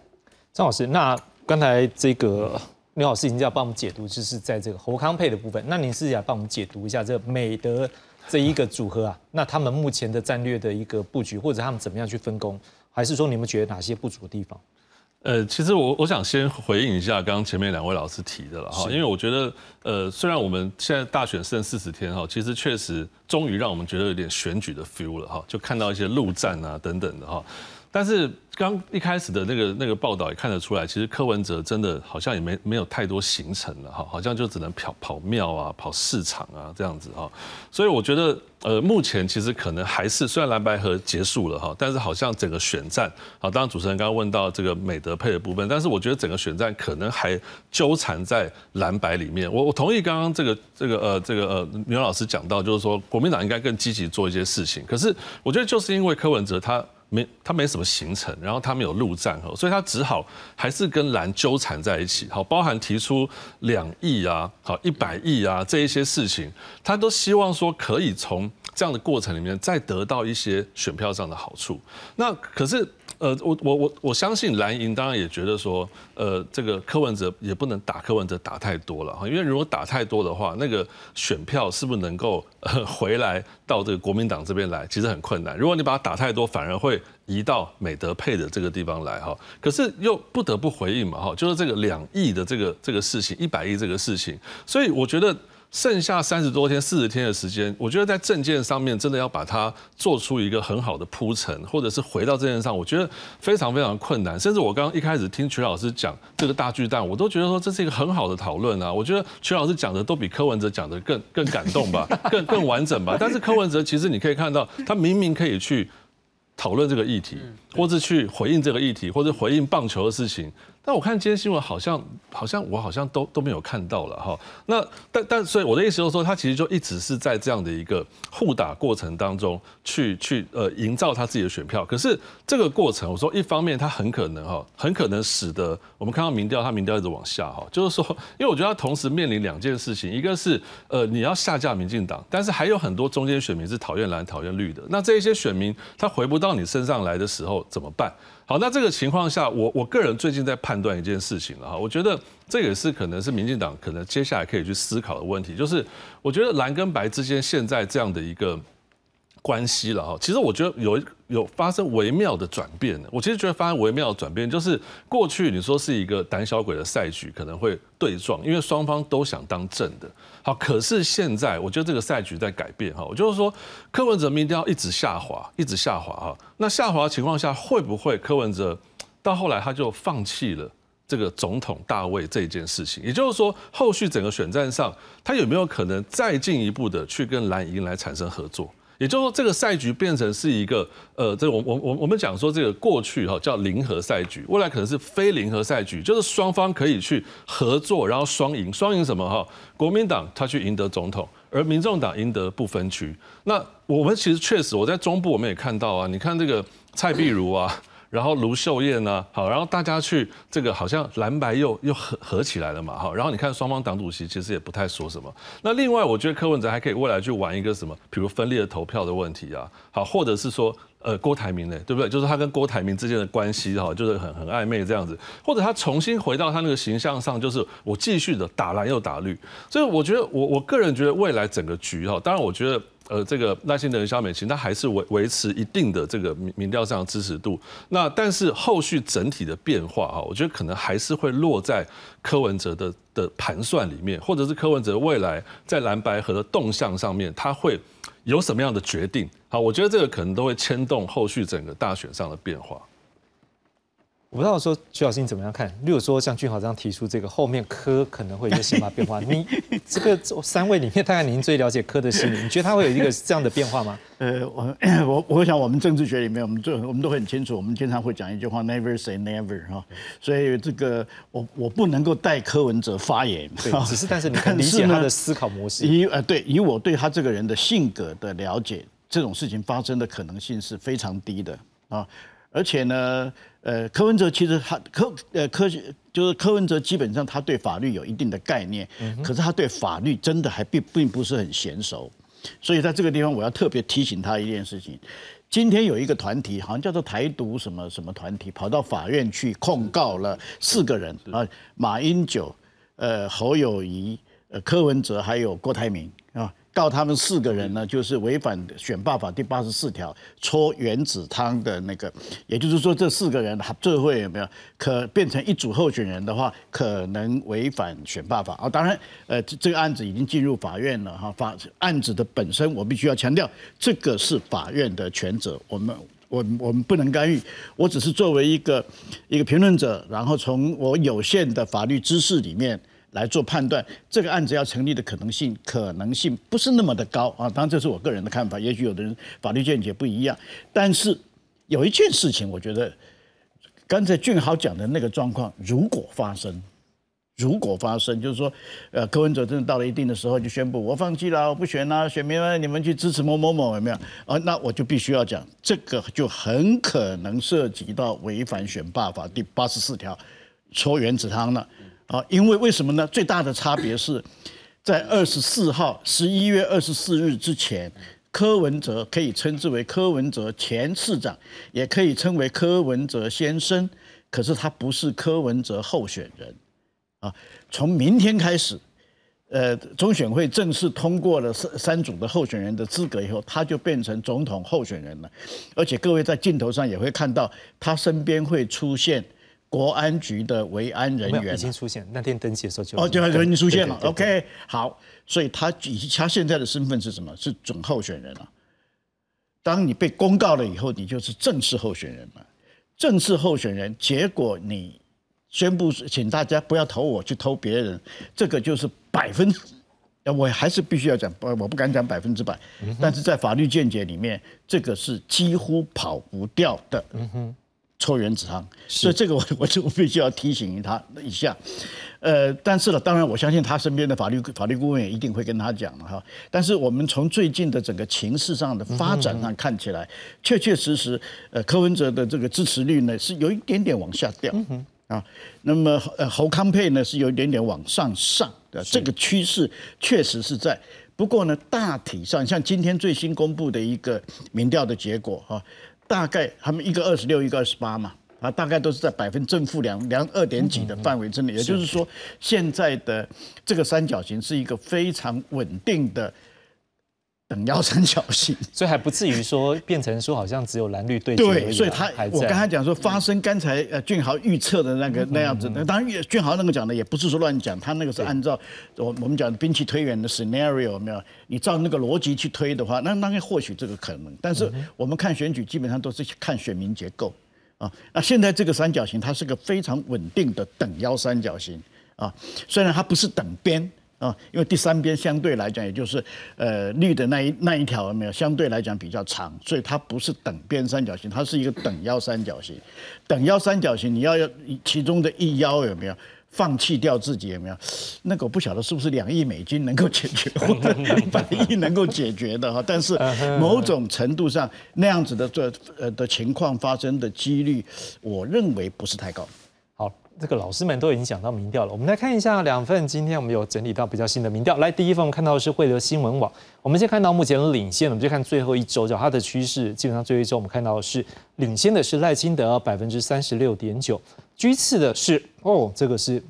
张老师，那刚才这个刘老师已经要帮我们解读，就是在这个侯康配的部分，那您是要帮我们解读一下这个美德这一个组合啊？那他们目前的战略的一个布局，或者他们怎么样去分工，还是说你们觉得哪些不足的地方？呃，其实我我想先回应一下刚刚前面两位老师提的了哈，因为我觉得呃，虽然我们现在大选剩四十天哈，其实确实终于让我们觉得有点选举的 feel 了哈，就看到一些陆战啊等等的哈，但是。刚一开始的那个那个报道也看得出来，其实柯文哲真的好像也没没有太多行程了哈，好像就只能跑跑庙啊、跑市场啊这样子哈。所以我觉得，呃，目前其实可能还是虽然蓝白河结束了哈，但是好像整个选战，好，当然主持人刚刚问到这个美德配的部分，但是我觉得整个选战可能还纠缠在蓝白里面。我我同意刚刚这个这个呃这个呃牛老师讲到，就是说国民党应该更积极做一些事情。可是我觉得就是因为柯文哲他。没，他没什么行程，然后他没有陆战哈，所以他只好还是跟蓝纠缠在一起，好，包含提出两亿啊，好一百亿啊这一些事情，他都希望说可以从这样的过程里面再得到一些选票上的好处。那可是。呃，我我我我相信蓝营当然也觉得说，呃，这个柯文哲也不能打柯文哲打太多了哈，因为如果打太多的话，那个选票是不是能够 *laughs* 回来到这个国民党这边来，其实很困难。如果你把它打太多，反而会移到美德配的这个地方来哈。可是又不得不回应嘛哈，就是这个两亿的这个这个事情，一百亿这个事情，所以我觉得。剩下三十多天、四十天的时间，我觉得在证件上面真的要把它做出一个很好的铺陈，或者是回到证件上，我觉得非常非常困难。甚至我刚刚一开始听曲老师讲这个大巨蛋，我都觉得说这是一个很好的讨论啊。我觉得曲老师讲的都比柯文哲讲的更更感动吧，更更完整吧。但是柯文哲其实你可以看到，他明明可以去讨论这个议题，或者去回应这个议题，或者回应棒球的事情。但我看今天新闻，好像好像我好像都都没有看到了哈。那但但所以我的意思就是说，他其实就一直是在这样的一个互打过程当中去去呃营造他自己的选票。可是这个过程，我说一方面他很可能哈，很可能使得我们看到民调，他民调一直往下哈。就是说，因为我觉得他同时面临两件事情，一个是呃你要下架民进党，但是还有很多中间选民是讨厌蓝讨厌绿的。那这一些选民他回不到你身上来的时候怎么办？好，那这个情况下，我我个人最近在判断一件事情了哈，我觉得这也是可能是民进党可能接下来可以去思考的问题，就是我觉得蓝跟白之间现在这样的一个。关系了哈，其实我觉得有有发生微妙的转变的。我其实觉得发生微妙的转变，就是过去你说是一个胆小鬼的赛局可能会对撞，因为双方都想当正的。好，可是现在我觉得这个赛局在改变哈。我就是说，柯文哲民调一直下滑，一直下滑哈。那下滑的情况下，会不会柯文哲到后来他就放弃了这个总统大位这件事情？也就是说，后续整个选战上，他有没有可能再进一步的去跟蓝营来产生合作？也就是说，这个赛局变成是一个，呃，这我我我我们讲说这个过去哈叫零和赛局，未来可能是非零和赛局，就是双方可以去合作，然后双赢，双赢什么哈？国民党他去赢得总统，而民众党赢得不分区。那我们其实确实，我在中部我们也看到啊，你看这个蔡碧如啊。然后卢秀燕呢？好，然后大家去这个好像蓝白又又合合起来了嘛？好，然后你看双方党主席其实也不太说什么。那另外，我觉得柯文哲还可以未来去玩一个什么，比如分裂的投票的问题啊，好，或者是说呃郭台铭呢，对不对？就是他跟郭台铭之间的关系哈，就是很很暧昧这样子，或者他重新回到他那个形象上，就是我继续的打蓝又打绿。所以我觉得我我个人觉得未来整个局哈，当然我觉得。呃，这个耐心的人肖美琴，她还是维维持一定的这个民民调上的支持度。那但是后续整体的变化啊，我觉得可能还是会落在柯文哲的的盘算里面，或者是柯文哲未来在蓝白河的动向上面，他会有什么样的决定？好，我觉得这个可能都会牵动后续整个大选上的变化。我不知道说徐老师你怎么样看？例如说像俊豪这样提出这个后面科可能会有一个想法变化，你 *laughs* 这个三位里面大概您最了解科的心理，你觉得他会有一个这样的变化吗？*laughs* 呃，我我我想我们政治学里面，我们就我们都很清楚，我们经常会讲一句话，never say never 哈，所以这个我我不能够代柯文哲发言，对，只是但是你可理解他的思考模式，以呃对，以我对他这个人的性格的了解，这种事情发生的可能性是非常低的啊。而且呢，呃，柯文哲其实他柯呃柯就是柯文哲，基本上他对法律有一定的概念，可是他对法律真的还并并不是很娴熟，所以在这个地方我要特别提醒他一件事情：今天有一个团体，好像叫做台独什么什么团体，跑到法院去控告了四个人啊，马英九、呃侯友谊、呃柯文哲还有郭台铭啊。告他们四个人呢，就是违反选罢法第八十四条，搓原子汤的那个，也就是说这四个人最后有没有可变成一组候选人的话，可能违反选罢法啊？当然，呃，这个案子已经进入法院了哈，法案子的本身我必须要强调，这个是法院的权责，我们我我们不能干预，我只是作为一个一个评论者，然后从我有限的法律知识里面。来做判断，这个案子要成立的可能性，可能性不是那么的高啊。当然，这是我个人的看法，也许有的人法律见解不一样。但是有一件事情，我觉得刚才俊豪讲的那个状况，如果发生，如果发生，就是说，呃，柯文哲真的到了一定的时候就宣布我放弃了，我不选了，选民们你们去支持某某某，有没有？啊，那我就必须要讲，这个就很可能涉及到违反选罢法第八十四条，搓原子汤了。啊，因为为什么呢？最大的差别是在二十四号，十一月二十四日之前，柯文哲可以称之为柯文哲前市长，也可以称为柯文哲先生，可是他不是柯文哲候选人。啊，从明天开始，呃，中选会正式通过了三三组的候选人的资格以后，他就变成总统候选人了。而且各位在镜头上也会看到，他身边会出现。国安局的维安人员已经出现，那天登记的时候就哦，就已经出现了。OK，好，所以他以他现在的身份是什么？是准候选人了。当你被公告了以后，你就是正式候选人了。正式候选人，结果你宣布请大家不要投我，去投别人，这个就是百分，我还是必须要讲，我不敢讲百分之百，但是在法律见解里面，这个是几乎跑不掉的。嗯哼。抽原子汤，所以这个我 *laughs* 我就必须要提醒他一下，呃，但是呢，当然我相信他身边的法律法律顾问也一定会跟他讲哈。但是我们从最近的整个情势上的发展上看起来，确确实实，呃，柯文哲的这个支持率呢是有一点点往下掉啊。那么呃侯康佩呢是有一点点往上上的，这个趋势确实是在。不过呢，大体上像今天最新公布的一个民调的结果哈。大概他们一个二十六，一个二十八嘛，啊，大概都是在百分正负两两二点几的范围之内。也就是说，现在的这个三角形是一个非常稳定的等腰三角形，*laughs* 所以还不至于说变成说好像只有蓝绿对决。对，所以他我刚才讲说发生刚才呃俊豪预测的那个那样子，当然俊豪那个讲的也不是说乱讲，他那个是按照我我们讲兵器推演的 scenario 没有。你照那个逻辑去推的话，那那或许这个可能。但是我们看选举，基本上都是看选民结构啊。那现在这个三角形，它是个非常稳定的等腰三角形啊。虽然它不是等边啊，因为第三边相对来讲，也就是呃绿的那一那一条有没有？相对来讲比较长，所以它不是等边三角形，它是一个等腰三角形。等腰三角形，你要要其中的一腰有没有？放弃掉自己有没有？那个我不晓得是不是两亿美金能够解决，或者两百亿能够解决的哈。*laughs* 但是某种程度上那样子的这呃的情况发生的几率，我认为不是太高。这个老师们都已经讲到民调了，我们来看一下两份今天我们有整理到比较新的民调。来，第一份我们看到的是汇流新闻网，我们先看到目前领先，我们就看最后一周，叫它的趋势，基本上最后一周我们看到的是领先的是赖清德百分之三十六点九。居次的是哦，这个是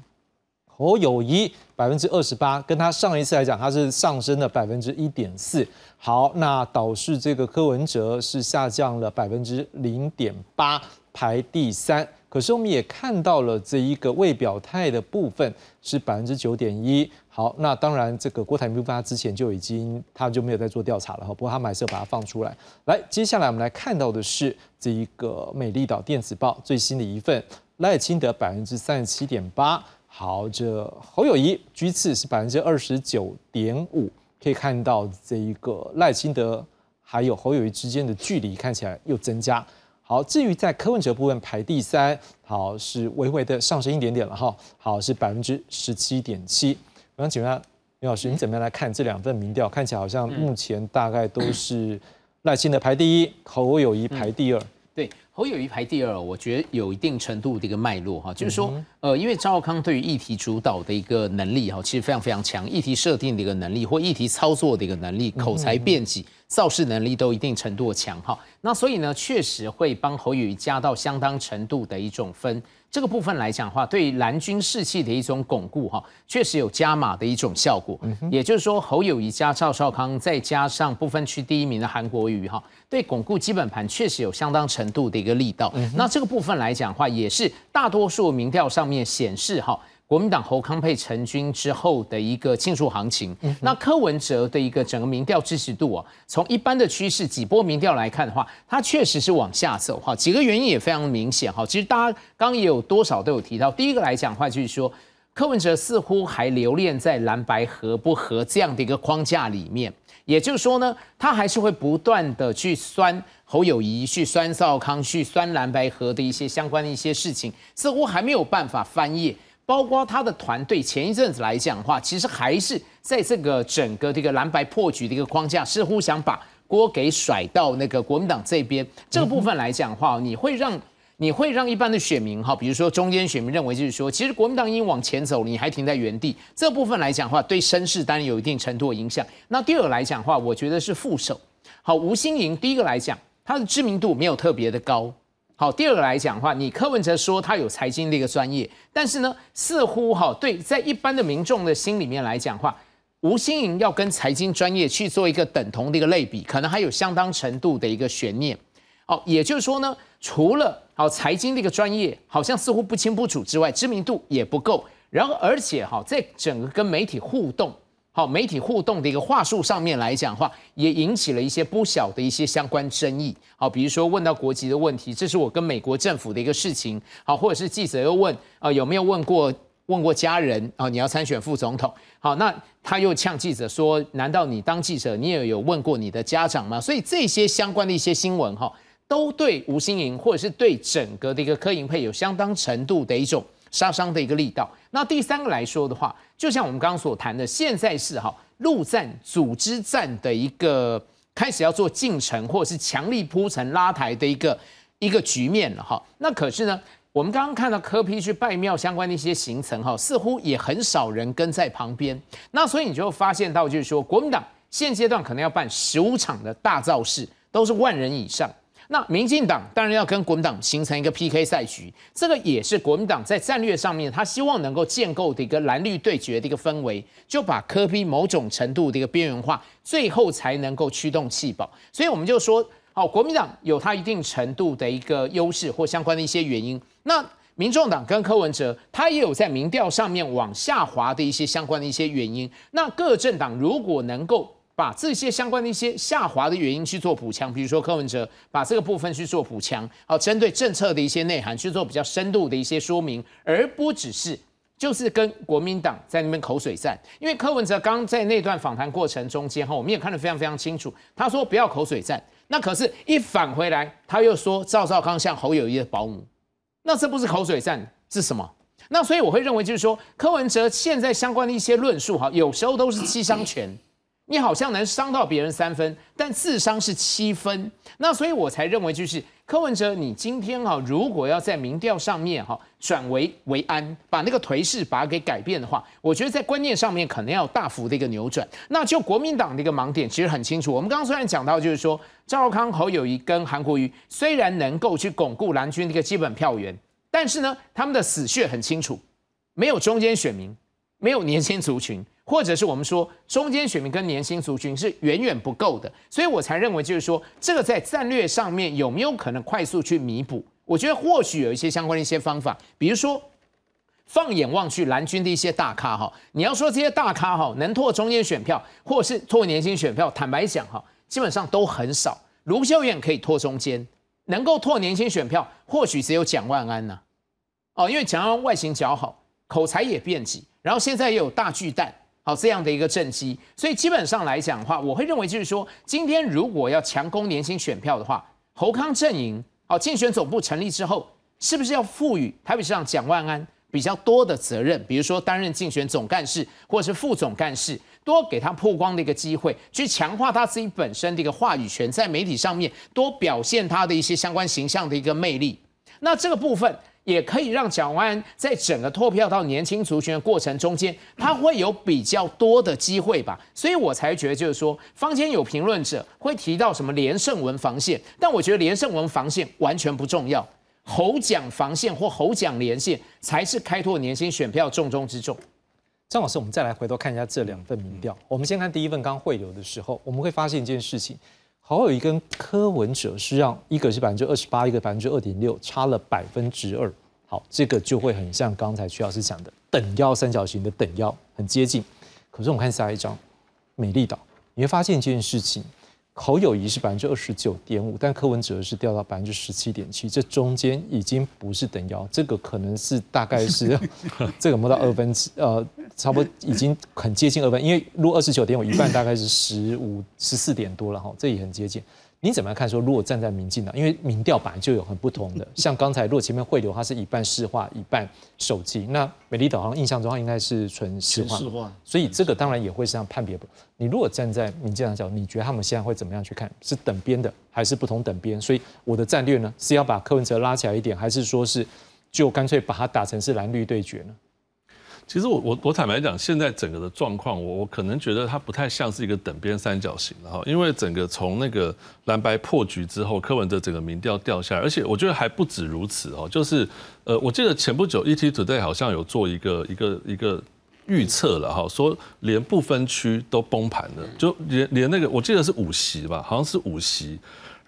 侯友谊百分之二十八，跟他上一次来讲，他是上升了百分之一点四。好，那导致这个柯文哲是下降了百分之零点八，排第三。可是我们也看到了这一个未表态的部分是百分之九点一。好，那当然这个郭台铭他之前就已经他就没有在做调查了哈，不过他还是要把它放出来。来，接下来我们来看到的是这一个美丽岛电子报最新的一份。赖清德百分之三十七点八。好，这侯友谊居次是百分之二十九点五，可以看到这一个赖清德还有侯友谊之间的距离看起来又增加。好，至于在柯文哲部分排第三，好是微微的上升一点点了哈。好是百分之十七点七。我想请问刘老师，你怎么样来看这两份民调？看起来好像目前大概都是赖清德排第一，侯友谊排第二。对。侯友谊排第二，我觉得有一定程度的一个脉络哈，就是说，呃，因为赵少康对于议题主导的一个能力哈，其实非常非常强，议题设定的一个能力或议题操作的一个能力，口才辩解、造势能力都一定程度的强哈，那所以呢，确实会帮侯友谊加到相当程度的一种分。这个部分来讲的话，对蓝军士气的一种巩固哈，确实有加码的一种效果。也就是说，侯友谊加赵少康，再加上不分区第一名的韩国瑜哈，对巩固基本盘确实有相当程度的一个力道。那这个部分来讲的话，也是大多数民调上面显示哈。国民党侯康佩成军之后的一个庆祝行情，那柯文哲的一个整个民调支持度啊，从一般的趋势几波民调来看的话，它确实是往下走哈。几个原因也非常明显哈。其实大家刚也有多少都有提到，第一个来讲的话就是说，柯文哲似乎还留恋在蓝白合不合这样的一个框架里面，也就是说呢，他还是会不断的去酸侯友谊，去酸赵康，去酸蓝白合的一些相关的一些事情，似乎还没有办法翻页。包括他的团队前一阵子来讲的话，其实还是在这个整个这个蓝白破局的一个框架，似乎想把锅给甩到那个国民党这边。这个部分来讲的话，你会让你会让一般的选民哈，比如说中间选民认为就是说，其实国民党已经往前走，你还停在原地。这部分来讲的话，对声势当然有一定程度的影响。那第二来讲的话，我觉得是副手。好，吴新盈第一个来讲，他的知名度没有特别的高。好，第二个来讲的话，你柯文哲说他有财经的一个专业，但是呢，似乎哈对，在一般的民众的心里面来讲话，吴新颖要跟财经专业去做一个等同的一个类比，可能还有相当程度的一个悬念。哦，也就是说呢，除了好财经的一个专业，好像似乎不清不楚之外，知名度也不够。然后，而且哈，在整个跟媒体互动。好，媒体互动的一个话术上面来讲话，也引起了一些不小的一些相关争议。好，比如说问到国籍的问题，这是我跟美国政府的一个事情。好，或者是记者又问啊，有没有问过问过家人啊？你要参选副总统。好，那他又呛记者说，难道你当记者你也有问过你的家长吗？所以这些相关的一些新闻哈，都对吴新颖或者是对整个的一个柯银配有相当程度的一种。杀伤的一个力道。那第三个来说的话，就像我们刚刚所谈的，现在是哈陆战组织战的一个开始要做进程，或者是强力铺陈拉抬的一个一个局面了哈。那可是呢，我们刚刚看到柯批去拜庙相关的一些行程哈，似乎也很少人跟在旁边。那所以你就发现到，就是说国民党现阶段可能要办十五场的大造势，都是万人以上。那民进党当然要跟国民党形成一个 PK 赛局，这个也是国民党在战略上面，他希望能够建构的一个蓝绿对决的一个氛围，就把科批某种程度的一个边缘化，最后才能够驱动弃保。所以我们就说，好，国民党有它一定程度的一个优势或相关的一些原因。那民众党跟柯文哲，他也有在民调上面往下滑的一些相关的一些原因。那各政党如果能够把这些相关的一些下滑的原因去做补强，比如说柯文哲把这个部分去做补强，好，针对政策的一些内涵去做比较深度的一些说明，而不只是就是跟国民党在那边口水战。因为柯文哲刚在那段访谈过程中间哈，我们也看得非常非常清楚，他说不要口水战，那可是一返回来他又说赵少康像侯友谊的保姆，那这不是口水战是什么？那所以我会认为就是说柯文哲现在相关的一些论述哈，有时候都是七伤拳。你好像能伤到别人三分，但自伤是七分。那所以我才认为，就是柯文哲，你今天哈，如果要在民调上面哈转为为安，把那个颓势把它给改变的话，我觉得在观念上面可能要大幅的一个扭转。那就国民党的一个盲点其实很清楚。我们刚刚虽然讲到，就是说赵康、侯友谊跟韩国瑜虽然能够去巩固蓝军的一个基本票源，但是呢，他们的死穴很清楚，没有中间选民，没有年轻族群。或者是我们说中间选民跟年轻族群是远远不够的，所以我才认为就是说这个在战略上面有没有可能快速去弥补？我觉得或许有一些相关的一些方法，比如说放眼望去蓝军的一些大咖哈，你要说这些大咖哈能拓中间选票，或是拓年轻选票，坦白讲哈，基本上都很少。卢秀燕可以拓中间，能够拓年轻选票，或许只有蒋万安呐。哦，因为蒋万安外形姣好，口才也辩捷，然后现在也有大巨蛋，好这样的一个政绩，所以基本上来讲的话，我会认为就是说，今天如果要强攻年轻选票的话，侯康阵营好竞选总部成立之后，是不是要赋予台北市长蒋万安比较多的责任，比如说担任竞选总干事或者是副总干事？多给他曝光的一个机会，去强化他自己本身的一个话语权，在媒体上面多表现他的一些相关形象的一个魅力。那这个部分也可以让蒋万安在整个投票到年轻族群的过程中间，他会有比较多的机会吧。所以我才觉得，就是说，坊间有评论者会提到什么连胜文防线，但我觉得连胜文防线完全不重要，侯蒋防线或侯蒋连线才是开拓年轻选票重中之重。张老师，我们再来回头看一下这两份民调。我们先看第一份刚汇流的时候，我们会发现一件事情：好，有一根柯文者是让一个是百分之二十八，一个百分之二点六，差了百分之二。好，这个就会很像刚才徐老师讲的等腰三角形的等腰，很接近。可是我们看下一张美丽岛，你会发现一件事情。侯友谊是百分之二十九点五，但柯文哲是掉到百分之十七点七，这中间已经不是等腰，这个可能是大概是 *laughs* 这个摸到二分之呃，差不多已经很接近二分，因为如果二十九点五一半大概是十五十四点多了哈，这也很接近。你怎么样看？说如果站在民进党，因为民调本来就有很不同的，*laughs* 像刚才如果前面汇流，它是一半市话，一半手机。那美丽岛好像印象中它应该是纯市话，所以这个当然也会是这样判别。你如果站在民进党角度，你觉得他们现在会怎么样去看？是等边的，还是不同等边？所以我的战略呢，是要把柯文哲拉起来一点，还是说是就干脆把它打成是蓝绿对决呢？其实我我我坦白讲，现在整个的状况，我我可能觉得它不太像是一个等边三角形的哈，因为整个从那个蓝白破局之后，柯文哲整个民调掉下来，而且我觉得还不止如此哦，就是呃，我记得前不久 ET Today 好像有做一个一个一个预测了哈，说连不分区都崩盘了，就连连那个我记得是五席吧，好像是五席。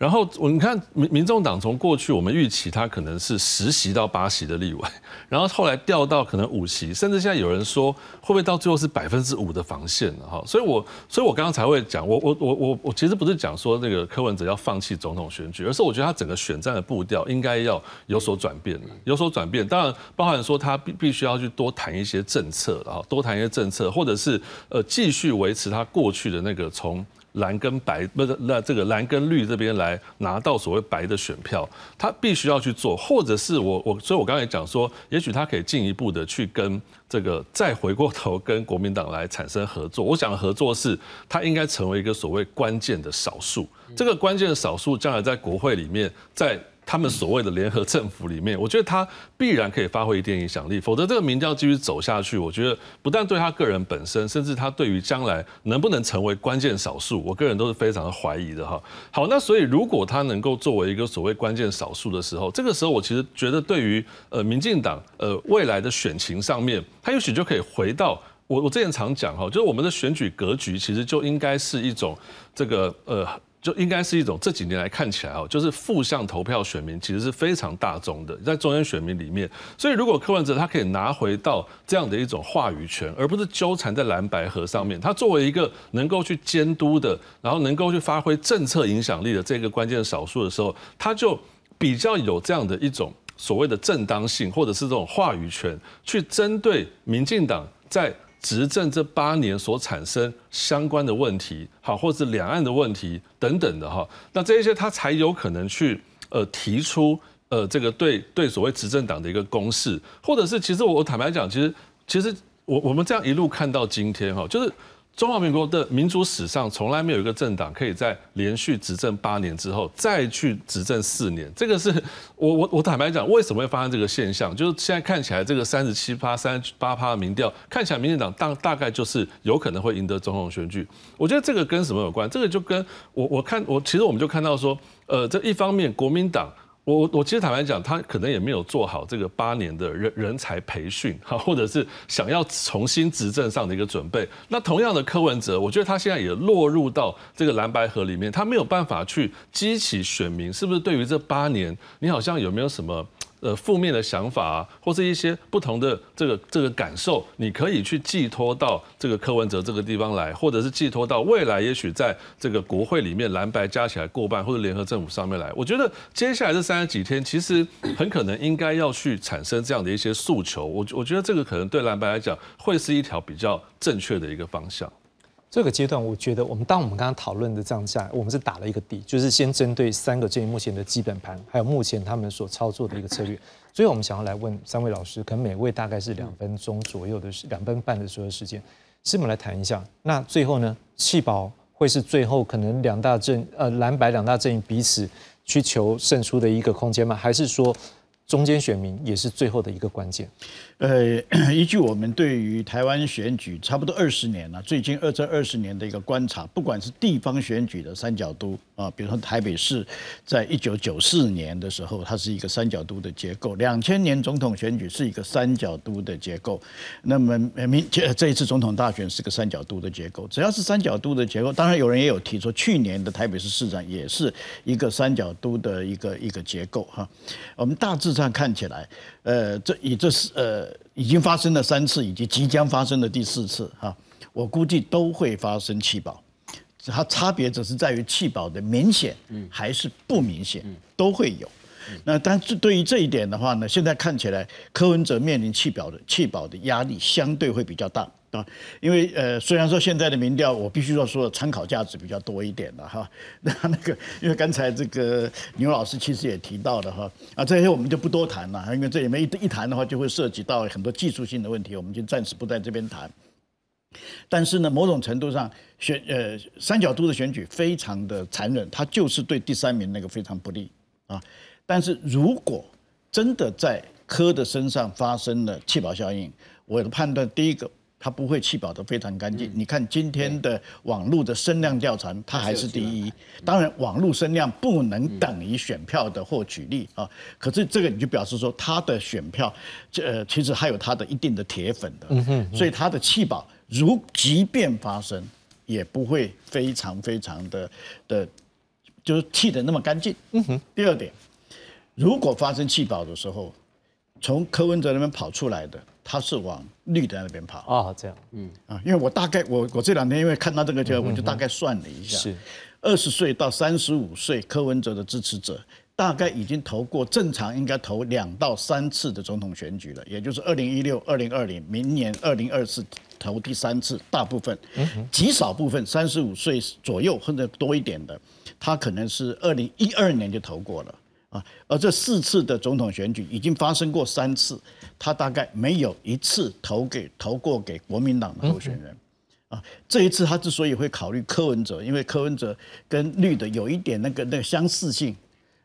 然后我你看民民众党从过去我们预期他可能是十席到八席的立委，然后后来掉到可能五席，甚至现在有人说会不会到最后是百分之五的防线了哈？所以我所以我刚刚才会讲，我我我我我其实不是讲说那个柯文哲要放弃总统选举，而是我觉得他整个选战的步调应该要有所转变有所转变。当然包含说他必必须要去多谈一些政策啊，多谈一些政策，或者是呃继续维持他过去的那个从。蓝跟白不是那这个蓝跟绿这边来拿到所谓白的选票，他必须要去做，或者是我我，所以我刚才讲说，也许他可以进一步的去跟这个再回过头跟国民党来产生合作。我想合作是他应该成为一个所谓关键的少数，这个关键的少数将来在国会里面在。他们所谓的联合政府里面，我觉得他必然可以发挥一定影响力，否则这个民调继续走下去，我觉得不但对他个人本身，甚至他对于将来能不能成为关键少数，我个人都是非常的怀疑的哈。好，那所以如果他能够作为一个所谓关键少数的时候，这个时候我其实觉得对于呃民进党呃未来的选情上面，他也许就可以回到我我之前常讲哈，就是我们的选举格局其实就应该是一种这个呃。就应该是一种这几年来看起来哦，就是负向投票选民其实是非常大众的，在中间选民里面，所以如果柯文哲他可以拿回到这样的一种话语权，而不是纠缠在蓝白河上面，他作为一个能够去监督的，然后能够去发挥政策影响力的这个关键少数的时候，他就比较有这样的一种所谓的正当性，或者是这种话语权，去针对民进党在。执政这八年所产生相关的问题，好，或者是两岸的问题等等的哈，那这一些他才有可能去呃提出呃这个对对所谓执政党的一个公示，或者是其实我我坦白讲，其实其实我我们这样一路看到今天哈，就是。中华民国的民主史上从来没有一个政党可以在连续执政八年之后再去执政四年，这个是我我我坦白讲，为什么会发生这个现象？就是现在看起来这个三十七趴、三十八趴的民调，看起来民进党大大概就是有可能会赢得总统选举。我觉得这个跟什么有关？这个就跟我我看我其实我们就看到说，呃，这一方面国民党。我我其实坦白讲，他可能也没有做好这个八年的人人才培训，哈，或者是想要重新执政上的一个准备。那同样的柯文哲，我觉得他现在也落入到这个蓝白河里面，他没有办法去激起选民，是不是？对于这八年，你好像有没有什么呃负面的想法啊，或是一些不同的这个这个感受，你可以去寄托到这个柯文哲这个地方来，或者是寄托到未来，也许在这个国会里面蓝白加起来过半，或者联合政府上面来。我觉得接下来这三十几天，其实很可能应该要去产生这样的一些诉求。我我觉得这个可能对蓝白来讲，会是一条比较正确的一个方向。这个阶段，我觉得我们当我们刚刚讨论的这样下来，我们是打了一个底，就是先针对三个阵营目前的基本盘，还有目前他们所操作的一个策略。所以我们想要来问三位老师，可能每位大概是两分钟左右的时两分半的所有时间，是我们来谈一下。那最后呢，弃保会是最后可能两大阵呃蓝白两大阵营彼此去求胜出的一个空间吗？还是说中间选民也是最后的一个关键？呃，*clears throat* 依据我们对于台湾选举差不多二十年了，最近二这二十年的一个观察，不管是地方选举的三角都啊，比如说台北市，在一九九四年的时候，它是一个三角都的结构；两千年总统选举是一个三角都的结构。那么明这这一次总统大选是个三角都的结构。只要是三角都的结构，当然有人也有提出，去年的台北市市长也是一个三角都的一个一个结构哈。我们大致上看起来，呃，这以这是呃。已经发生了三次，以及即将发生的第四次，哈，我估计都会发生弃保，它差别只是在于弃保的明显还是不明显，都会有。那但是对于这一点的话呢，现在看起来柯文哲面临弃保的弃保的压力相对会比较大。啊，因为呃，虽然说现在的民调，我必须要说参考价值比较多一点的哈。*laughs* 那那个，因为刚才这个牛老师其实也提到了哈，啊，这些我们就不多谈了，因为这里面一一谈的话，就会涉及到很多技术性的问题，我们就暂时不在这边谈。但是呢，某种程度上选呃三角都的选举非常的残忍，它就是对第三名那个非常不利啊。但是如果真的在科的身上发生了弃保效应，我的判断第一个。他不会气保的非常干净。你看今天的网络的声量调查，它还是第一。当然，网络声量不能等于选票的获取力啊。可是这个你就表示说，他的选票，这其实还有他的一定的铁粉的。嗯哼。所以他的气保，如即便发生，也不会非常非常的的，就是气的那么干净。嗯哼。第二点，如果发生气保的时候，从柯文哲那边跑出来的。他是往绿的那边跑。啊，这样，嗯。啊，因为我大概我我这两天因为看到这个，就我就大概算了一下，是。二十岁到三十五岁柯文哲的支持者，大概已经投过正常应该投两到三次的总统选举了，也就是二零一六、二零二零，明年二零二四投第三次，大部分，极少部分三十五岁左右或者多一点的，他可能是二零一二年就投过了。啊，而这四次的总统选举已经发生过三次，他大概没有一次投给投过给国民党的候选人，啊，这一次他之所以会考虑柯文哲，因为柯文哲跟绿的有一点那个那个相似性，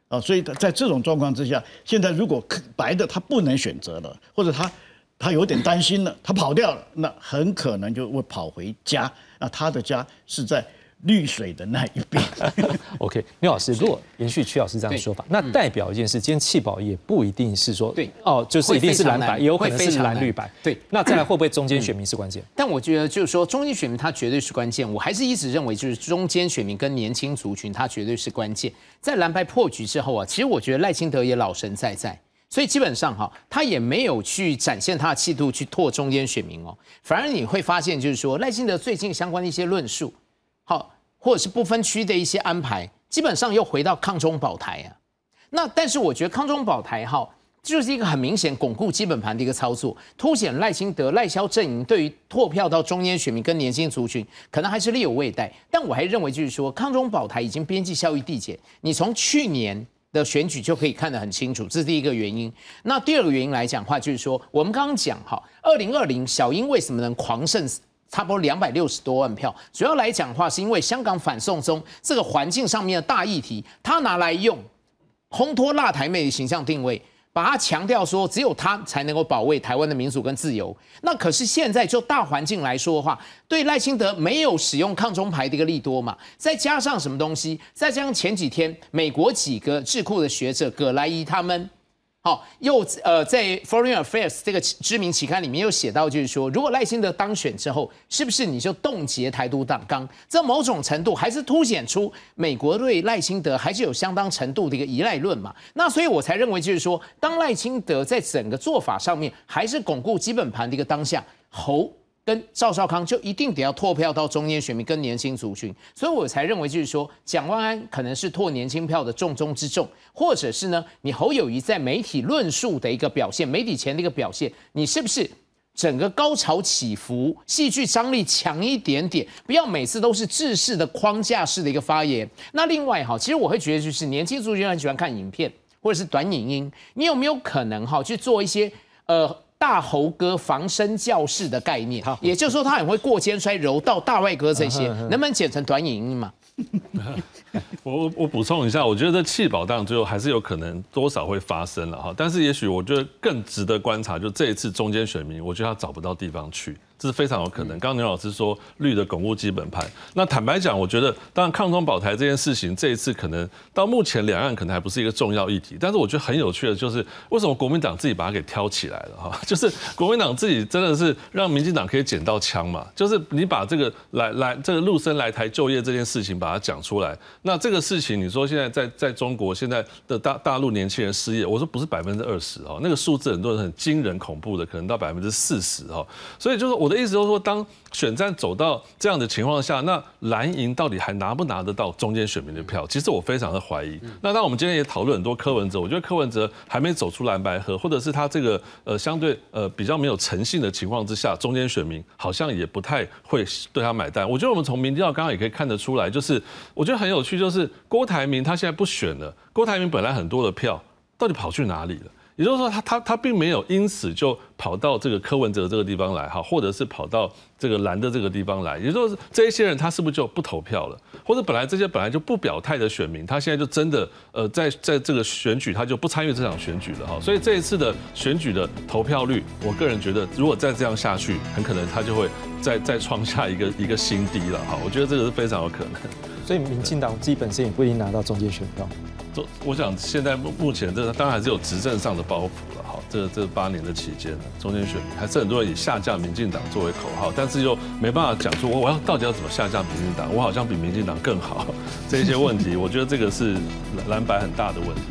啊，所以在这种状况之下，现在如果白的他不能选择了，或者他他有点担心了，他跑掉了，那很可能就会跑回家，那他的家是在。绿水的那一边。*laughs* OK，缪老师，如果延续曲老师这样的说法，那代表一件事，今天弃保也不一定是说对哦，就是一定是蓝白，也有可能是蓝绿白。对，那再来 *clears throat* 会不会中间选民是关键？但我觉得就是说中间选民他绝对是关键，我还是一直认为就是中间选民跟年轻族群他绝对是关键。在蓝白破局之后啊，其实我觉得赖清德也老神在在，所以基本上哈，他也没有去展现他的气度去拓中间选民哦，反而你会发现就是说赖清德最近相关的一些论述。好，或者是不分区的一些安排，基本上又回到抗中保台啊。那但是我觉得抗中保台哈，就是一个很明显巩固基本盘的一个操作，凸显赖清德赖萧阵营对于拓票到中间选民跟年轻族群，可能还是力有未逮。但我还认为就是说，抗中保台已经边际效益递减。你从去年的选举就可以看得很清楚，这是第一个原因。那第二个原因来讲话，就是说我们刚刚讲哈，二零二零小英为什么能狂胜？差不多两百六十多万票，主要来讲的话是因为香港反送中这个环境上面的大议题，他拿来用烘托辣台妹的形象定位，把它强调说只有他才能够保卫台湾的民主跟自由。那可是现在就大环境来说的话，对赖清德没有使用抗中牌的一个利多嘛，再加上什么东西，再加上前几天美国几个智库的学者葛莱伊他们。好，又呃，在《Foreign Affairs》这个知名期刊里面又写到，就是说，如果赖清德当选之后，是不是你就冻结台独党纲？这某种程度还是凸显出美国对赖清德还是有相当程度的一个依赖论嘛？那所以我才认为，就是说，当赖清德在整个做法上面还是巩固基本盘的一个当下，侯。跟赵少康就一定得要拓票到中间选民跟年轻族群，所以我才认为就是说，蒋万安可能是拓年轻票的重中之重，或者是呢，你侯友谊在媒体论述的一个表现，媒体前的一个表现，你是不是整个高潮起伏、戏剧张力强一点点？不要每次都是制式的框架式的一个发言。那另外哈，其实我会觉得就是年轻族群很喜欢看影片或者是短影音，你有没有可能哈去做一些呃？大猴哥防身教室的概念，也就是说他很会过肩摔、柔道、大外哥这些，能不能剪成短影音嘛？*laughs* 我我补充一下，我觉得这弃保当最后还是有可能多少会发生了哈，但是也许我觉得更值得观察，就这一次中间选民，我觉得他找不到地方去。这是非常有可能。刚刚牛老师说绿的巩固基本盘，那坦白讲，我觉得当然抗中保台这件事情，这一次可能到目前两岸可能还不是一个重要议题。但是我觉得很有趣的就是，为什么国民党自己把它给挑起来了哈？*laughs* 就是国民党自己真的是让民进党可以捡到枪嘛？就是你把这个来来这个陆生来台就业这件事情把它讲出来，那这个事情你说现在在在中国现在的大大陆年轻人失业，我说不是百分之二十哦，那个数字很多人很惊人恐怖的，可能到百分之四十哦。所以就是我。我的意思就是说，当选战走到这样的情况下，那蓝营到底还拿不拿得到中间选民的票？其实我非常的怀疑。那当我们今天也讨论很多柯文哲，我觉得柯文哲还没走出蓝白河，或者是他这个呃相对呃比较没有诚信的情况之下，中间选民好像也不太会对他买单。我觉得我们从民调刚刚也可以看得出来，就是我觉得很有趣，就是郭台铭他现在不选了，郭台铭本来很多的票到底跑去哪里了？也就是说，他他他并没有因此就跑到这个柯文哲这个地方来哈，或者是跑到这个蓝的这个地方来。也就是这一些人，他是不是就不投票了？或者本来这些本来就不表态的选民，他现在就真的呃，在在这个选举他就不参与这场选举了哈。所以这一次的选举的投票率，我个人觉得，如果再这样下去，很可能他就会再再创下一个一个新低了哈。我觉得这个是非常有可能。所以民进党基本身也不一定拿到中间选票。我想现在目目前这个当然还是有执政上的包袱了哈，这这八年的期间呢，中间选民还是很多人以下架民进党作为口号，但是又没办法讲出我我要到底要怎么下架民进党，我好像比民进党更好，这些问题，我觉得这个是蓝白很大的问题。